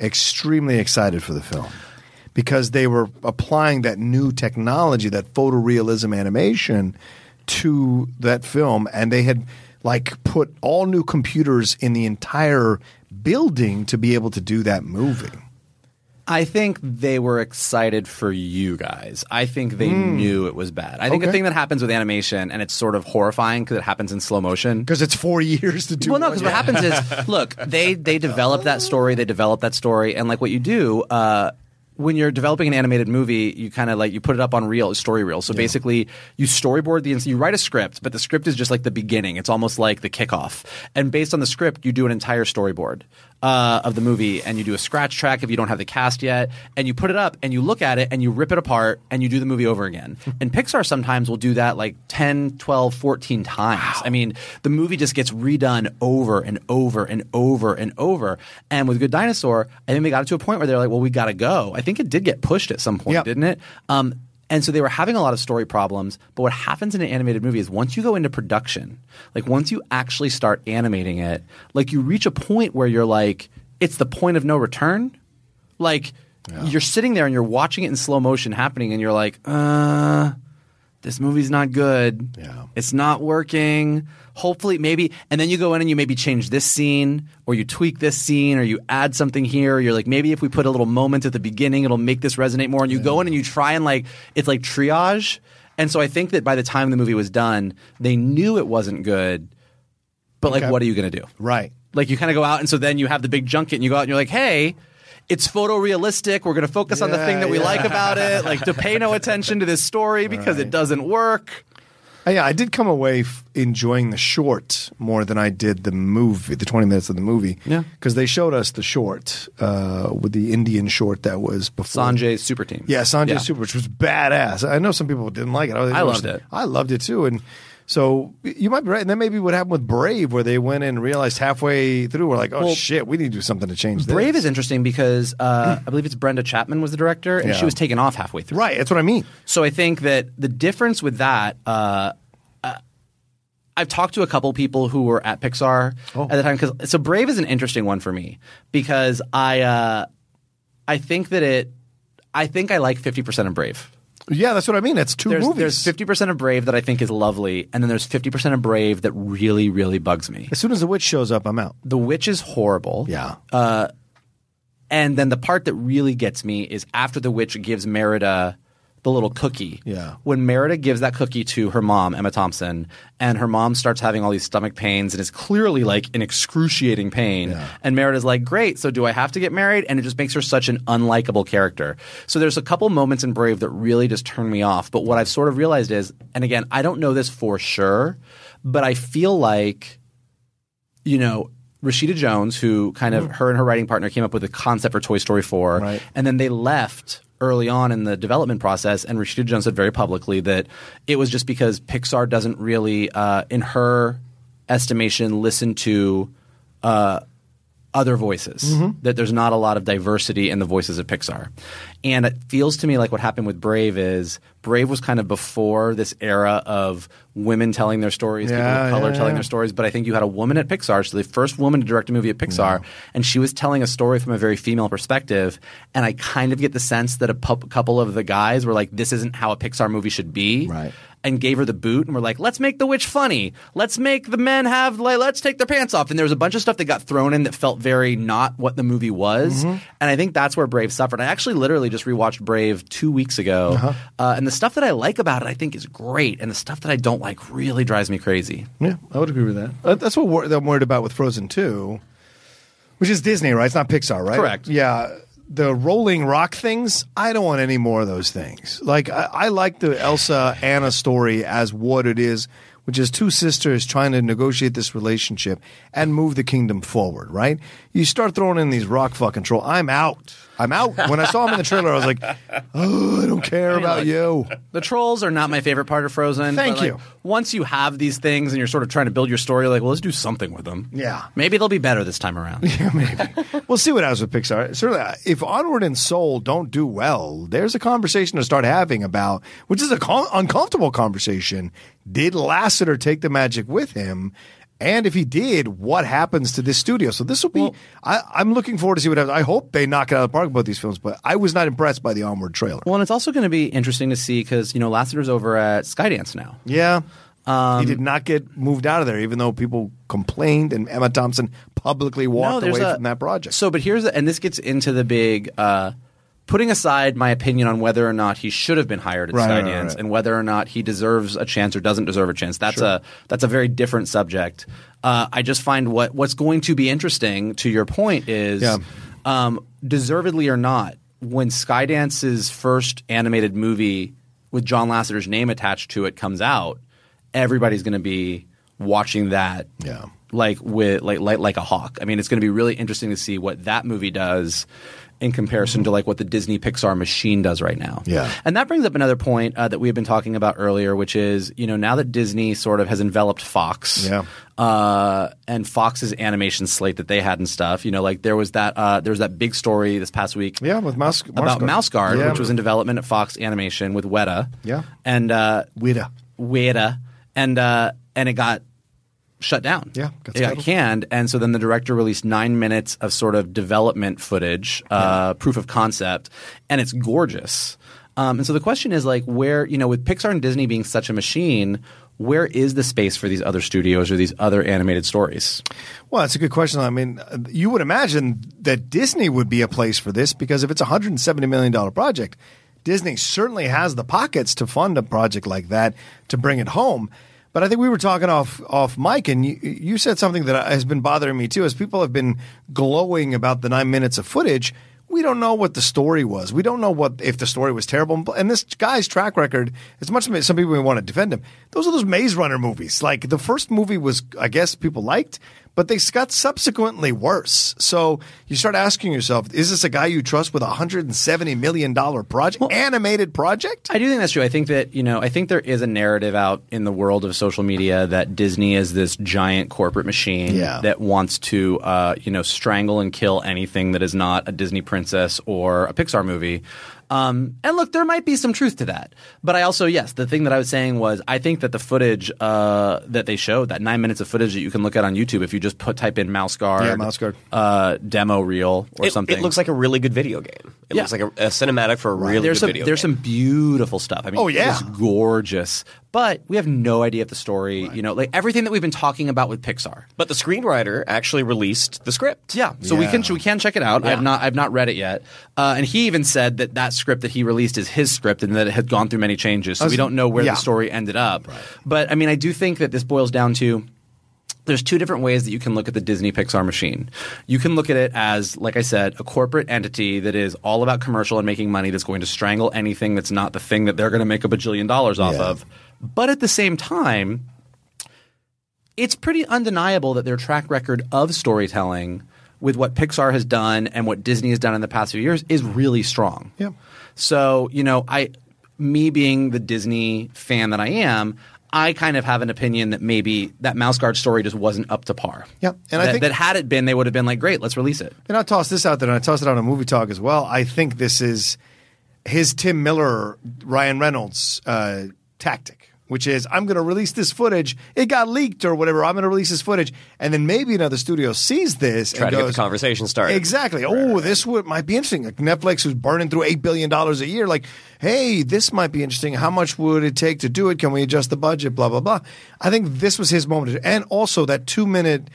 extremely excited for the film because they were applying that new technology, that photorealism animation to that film and they had like put all new computers in the entire building to be able to do that movie. I think they were excited for you guys. I think they knew it was bad. I think the Okay. thing that happens with animation, and it's sort of horrifying because it happens in slow motion. Because it's four years to do Well, no, because what happens is, look, they they develop that story, they develop that story, and like what you do. Uh, when you're developing an animated movie, you kind of like you put it up on reel, story reel. So basically, you storyboard the you write a script, but the script is just like the beginning. It's almost like the kickoff, and based on the script, you do an entire storyboard uh, of the movie, and you do a scratch track if you don't have the cast yet, and you put it up, and you look at it, and you rip it apart, and you do the movie over again. and Pixar sometimes will do that like 10, 12, 14 times. I mean, the movie just gets redone over and over and over and over. And with Good Dinosaur, I think they got it to a point where they're like, well, we got to go. I think it did get pushed at some point, Yep. didn't it? Um, and so they were having a lot of story problems. But what happens in an animated movie is once you go into production, like once you actually start animating it, like you reach a point where you're like, it's the point of no return. Like you're sitting there and you're watching it in slow motion happening, and you're like, uh, this movie's not good. Yeah. It's not working. Hopefully, maybe, and then you go in and you maybe change this scene, or you tweak this scene, or you add something here. Or you're like, maybe if we put a little moment at the beginning, it'll make this resonate more. And you go in and you try and like, it's like triage. And so I think that by the time the movie was done, they knew it wasn't good. But like, what are you going to do? Right. Like you kind of go out, and so then you have the big junket, and you go out, and you're like, "Hey, it's photorealistic. We're going to focus on the thing that we yeah. like about it. Like to pay no attention to this story because it doesn't work." Uh, Yeah, I did come away f- enjoying the short more than I did the movie, the 20 minutes of the movie. Yeah. Because they showed us the short uh, with the Indian short that was before. Sanjay's super team. Yeah, Sanjay Super, which was badass. I know some people didn't like it. was- I loved it. I loved it too. And so you might be right. And then maybe what happened with Brave, where they went in and realized halfway through, we're like, oh Well, shit, we need to do something to change this. Brave is interesting because uh, I believe it's Brenda Chapman was the director, and Yeah. she was taken off halfway through. Right, that's what I mean. So I think that the difference with that, uh, uh, I've talked to a couple people who were at Pixar Oh. at the time. Cause, so Brave is an interesting one for me because I, uh, I think that it, I think I like fifty percent of Brave. Yeah, that's what I mean. It's two There's, movies. there's fifty percent of Brave that I think is lovely, and then there's fifty percent of Brave that really, really bugs me. as soon as the witch shows up, I'm out. The Witch is horrible. Yeah. Uh, and then the part that really gets me is after the witch gives Merida the little cookie. Yeah. When Merida gives that cookie to her mom, Emma Thompson, and her mom starts having all these stomach pains and is clearly like in excruciating pain. Yeah. And Merida's like, Great, so do I have to get married? And it just makes her such an unlikable character. So there's a couple moments in Brave that really just turn me off. But what I've sort of realized is, and again, I don't know this for sure, but I feel like you know, Rashida Jones, who kind of mm. her and her writing partner came up with a concept for Toy Story 4, Right. and then they left early on in the development process. And Rashida Jones said very publicly that it was just because Pixar doesn't really, uh, in her estimation, listen to uh, other voices. Mm-hmm. That there's not a lot of diversity in the voices of Pixar. And it feels to me like what happened with Brave is Brave was kind of before this era of women telling their stories, people of color yeah, telling yeah. their stories. But I think you had a woman at Pixar, so the first woman to direct a movie at Pixar, and she was telling a story from a very female perspective. And I kind of get the sense that a pu- couple of the guys were like, "This isn't how a Pixar movie should be." Right. And gave her the boot, and we're like, "Let's make the witch funny. Let's make the men have like, let's take their pants off." And there was a bunch of stuff that got thrown in that felt very not what the movie was. Mm-hmm. And I think that's where Brave suffered. I actually literally just rewatched Brave two weeks ago, Uh-huh. uh, and the stuff that I like about it, I think, is great, and the stuff that I don't like really drives me crazy. Yeah, I would agree with that. Uh, that's what wor- I'm worried about with Frozen 2, which is Disney, right? It's not Pixar, right? Correct. Yeah. The rolling rock things, I don't want any more of those things. Like, I, I like the Elsa Anna story as what it is, which is two sisters trying to negotiate this relationship and move the kingdom forward, right? You start throwing in these rock fucking troll. I'm out. I'm out. When I saw him in the trailer, I was like, oh, I don't care about look, you. The trolls are not my favorite part of Frozen. Thank but, like, you. Once you have these things and you're sort of trying to build your story, you're like, well, let's do something with them. Yeah. Maybe they'll be better this time around. Yeah, maybe. we'll see what happens with Pixar. Certainly, uh, if Onward and Soul don't do well, there's a conversation to start having about, which is a con- uncomfortable conversation. Did Lasseter take the magic with him? And if he did, what happens to this studio? So this will be. I, I'm looking forward to see what happens. I hope they knock it out of the park about these films, but I was not impressed by the Onward trailer. Well, and it's also going to be interesting to see because you know Lasseter's over at Skydance now. Yeah. Um, he did not get moved out of there, even though people complained and Emma Thompson publicly walked there's away a- from that project. So, but here's the, and this gets into the big. Uh, Putting aside my opinion on whether or not he should have been hired at Right, Skydance right, right. and whether or not he deserves a chance or doesn't deserve a chance, that's a that's a very different subject. Uh, I just find what what's going to be interesting to your point is, Yeah. um, deservedly or not, when Skydance's first animated movie with John Lasseter's name attached to it comes out, everybody's going to be watching that Yeah. like with like like like a hawk. I mean, it's going to be really interesting to see what that movie does in comparison to like what the Disney Pixar machine does right now. Yeah. and that brings up another point uh, that we have been talking about earlier, which is you know now that Disney sort of has enveloped Fox. Yeah. Uh, and Fox's animation slate that they had and stuff, you know, like there was that uh, there was that big story this past week, Yeah, with Mouse- about Mouse Guard. Mouse Guard, Yeah. which was in development at Fox Animation with Weta, Yeah. and uh, Weta. Weta, and uh, and it got shut down. Yeah, it got canned, and so then the director released nine minutes of sort of development footage, uh, proof of concept, and it's gorgeous. Um, and so the question is like, where you know, with Pixar and Disney being such a machine. Where is the space for these other studios or these other animated stories? Well, that's a good question. I mean, you would imagine that Disney would be a place for this because if it's a $170 million project, Disney certainly has the pockets to fund a project like that to bring it home. But I think we were talking off off mic, and you, you said something that has been bothering me too. As people have been glowing about the nine minutes of footage, we don't know what the story was. We don't know what if the story was terrible. And this guy's track record, as much as some people may want to defend him, those are those Maze Runner movies. Like the first movie was, I guess, people liked, but they got subsequently worse. So you start asking yourself, is this a guy you trust with a hundred and seventy million dollar project, animated project? I do think that's true. I think that you know, I think there is a narrative out in the world of social media that Disney is this giant corporate machine Yeah. that wants to, uh, you know, strangle and kill anything that is not a Disney princess or a Pixar movie. Um, and look, there might be some truth to that, but I also, yes, the thing that I was saying was, I think that the footage uh, that they showed, that nine minutes of footage that you can look at on YouTube, if you just put type in Mouse Guard, Yeah, Mouse Guard. uh, demo reel or It, something, it looks like a really good video game. It Yeah. looks like a, a cinematic for a really there's good some video there's game. some beautiful stuff. I mean, Oh, yeah. it's gorgeous, but we have no idea of the story. You know, like everything that we've been talking about with Pixar. But the screenwriter actually released the script. Yeah, so we can we can check it out. I've not I've not read it yet, uh, and he even said that that script that he released is his script and that it had gone through many changes. So we don't know where yeah. the story ended up. But I mean, I do think that this boils down to there's two different ways that you can look at the Disney Pixar machine. You can look at it as, like I said, a corporate entity that is all about commercial and making money that's going to strangle anything that's not the thing that they're going to make a bajillion dollars off Yeah. of. But at the same time, it's pretty undeniable that their track record of storytelling with what Pixar has done and what Disney has done in the past few years is really strong. Yeah. So, you know, I me being the Disney fan that I am, I kind of have an opinion that maybe that Mouse Guard story just wasn't up to par. Yeah, and I that, think- that had it been, they would have been like, great, let's release it. And I'll toss this out there, and I toss it out on a Movie Talk as well. I think this is his Tim Miller, Ryan Reynolds uh, tactic, which is I'm going to release this footage. It got leaked or whatever. I'm going to release this footage, and then maybe another studio sees this Try and to get the conversation started. Exactly. oh, this would might be interesting. Like Netflix who's burning through eight billion dollars a year. Like, hey, this might be interesting. How much would it take to do it? Can we adjust the budget? Blah blah blah. I think this was his moment, and also that two minute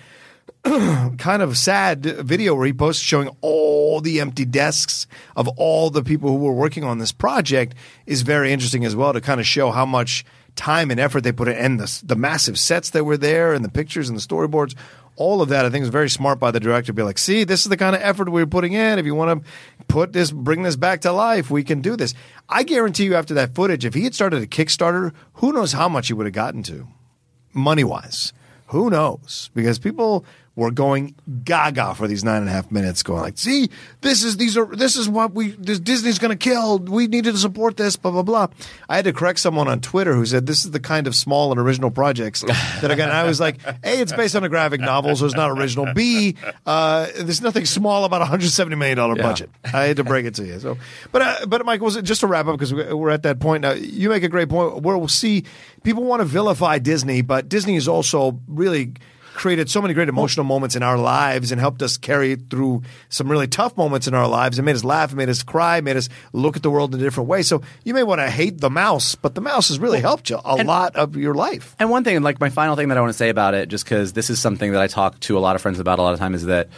kind of sad video where he posts showing all the empty desks of all the people who were working on this project is very interesting as well to kind of show how much time and effort they put in and the, the massive sets that were there and the pictures and the storyboards all of that i think is very smart by the director to be like see this is the kind of effort we're putting in if you want to put this bring this back to life we can do this i guarantee you after that footage if he had started a kickstarter who knows how much he would have gotten to money wise. Who knows? Because people were going gaga for these nine and a half minutes, going like, "See, this is these are this is what we this Disney's going to kill. We needed to support this." Blah blah blah. I had to correct someone on Twitter who said this is the kind of small and original projects that again I was like, "A, it's based on a graphic novel, so it's not original. B, uh, there's nothing small about a hundred seventy million dollar budget." I had to break it to you. So, but uh, but Mike, was it just to wrap up because we're at that point now? You make a great point where we'll see people want to vilify Disney, but Disney is also really created so many great emotional moments in our lives and helped us carry through some really tough moments in our lives. It made us laugh, made us cry, made us look at the world in a different way. So you may want to hate the mouse, but the mouse has really helped you a lot of your life. And one thing, like my final thing that I want to say about it, just because this is something that I talk to a lot of friends about a lot of time, is that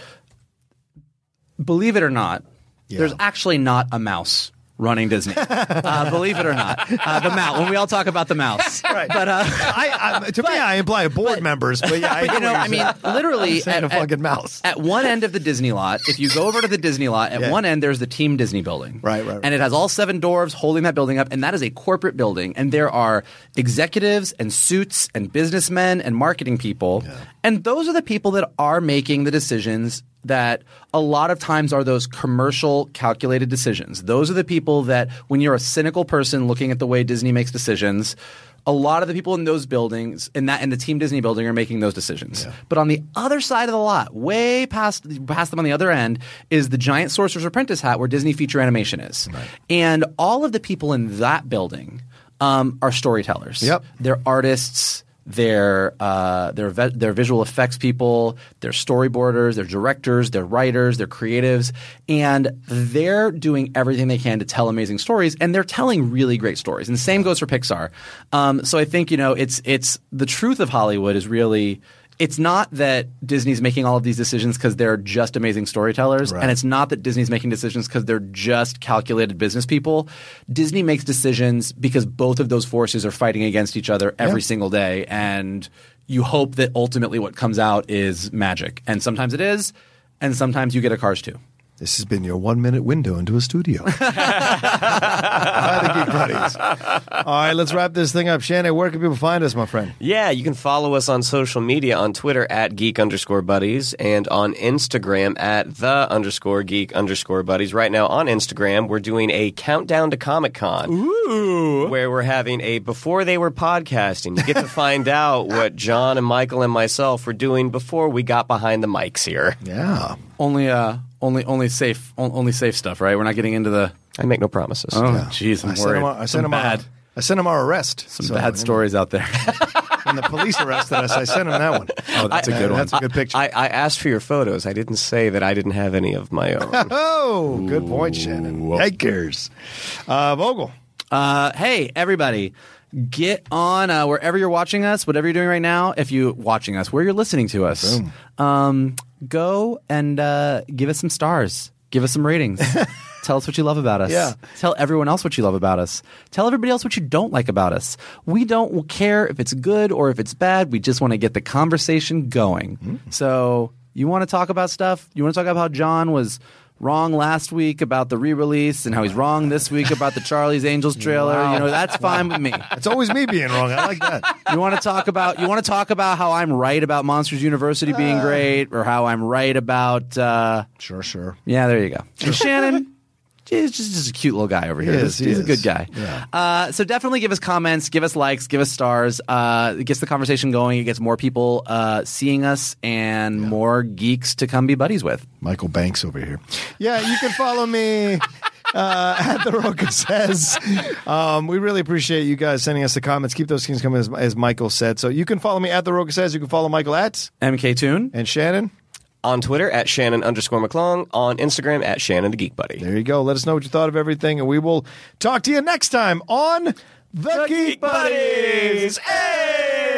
believe it or not, there's actually not a mouse running Disney. uh, believe it or not, uh, the mouse. When we all talk about the mouse, Right. But uh, I, I, to me, I imply board members, but yeah, I but you know, I mean, literally, at, a fucking mouse. At one end of the Disney lot, if you go over to the Disney lot, at Yeah. one end there's the Team Disney building, Right, right, right. and it has all seven dwarves holding that building up, and that is a corporate building, and there are executives and suits and businessmen and marketing people, and those are the people that are making the decisions that a lot of times are those commercial calculated decisions. Those are the people that when you're a cynical person looking at the way Disney makes decisions, a lot of the people in those buildings in that in the Team Disney building are making those decisions. But on the other side of the lot, way past past them on the other end, is the giant Sorcerer's Apprentice hat where Disney feature animation is. And all of the people in that building um, are storytellers. Yep. They're artists. They're uh, they're ve- visual effects people. They're storyboarders. They're directors. They're writers. They're creatives, and they're doing everything they can to tell amazing stories. And they're telling really great stories. And the same goes for Pixar. Um, so I think you know it's it's the truth of Hollywood is really. It's not that Disney's making all of these decisions because they're just amazing storytellers, Right. and it's not that Disney's making decisions because they're just calculated business people. Disney makes decisions because both of those forces are fighting against each other every single day, and you hope that ultimately what comes out is magic. And sometimes it is, and sometimes you get a Cars 2. This has been your one minute window into a studio. Hi, the Geek Buddies. All right, let's wrap this thing up. Shannon, where can people find us, my friend? Yeah, you can follow us on social media on Twitter at geek underscore buddies and on Instagram at the underscore geek underscore buddies. Right now on Instagram, we're doing a countdown to Comic Con. Ooh. Where we're having a before they were podcasting. You get to find out what John and Michael and myself were doing before we got behind the mics here. Yeah. Only, uh, only, only safe, only safe stuff, right? We're not getting into the. I make no promises. Oh, jeez, I'm I sent worried. him. Our, I Some sent him. bad, Our, I sent him our arrest. some So, bad you know, stories out there. When the police arrested us, I sent him that one. oh, that's a good one. That's a good picture. I, I asked for your photos. I didn't say that I didn't have any of my own. oh, good point, Shannon. Yikers. Uh, Vogel. Uh, hey, everybody. Get on uh, wherever you're watching us, whatever you're doing right now. If you're watching us, where you're listening to us, um, go and uh, give us some stars. Give us some ratings. Tell us what you love about us. Yeah. Tell everyone else what you love about us. Tell everybody else what you don't like about us. We don't care if it's good or if it's bad. We just want to get the conversation going. So, you want to talk about stuff? You want to talk about how John was wrong last week about the re-release and how he's wrong this week about the Charlie's Angels trailer. You know, that's fine with me. It's always me being wrong. I like that. You want to talk about you want to talk about how I'm right about Monsters University being great or how I'm right about uh, Sure, sure. yeah, there you go. And Shannon, he's just, just a cute little guy over here. He is, he he's a good guy. Yeah. Uh, so definitely give us comments, give us likes, give us stars. Uh, it gets the conversation going. It gets more people uh, seeing us and more geeks to come be buddies with. Michael Banks over here. Yeah, you can follow me uh, at the Rocha says. Um, we really appreciate you guys sending us the comments. Keep those things coming, as, as Michael said. So you can follow me at the Rocha says. You can follow Michael at MK Toon. and Shannon. On Twitter at Shannon underscore McClung, on Instagram at Shannon the Geek Buddy. There you go. Let us know what you thought of everything, and we will talk to you next time on the, Geek, Buddies. Hey!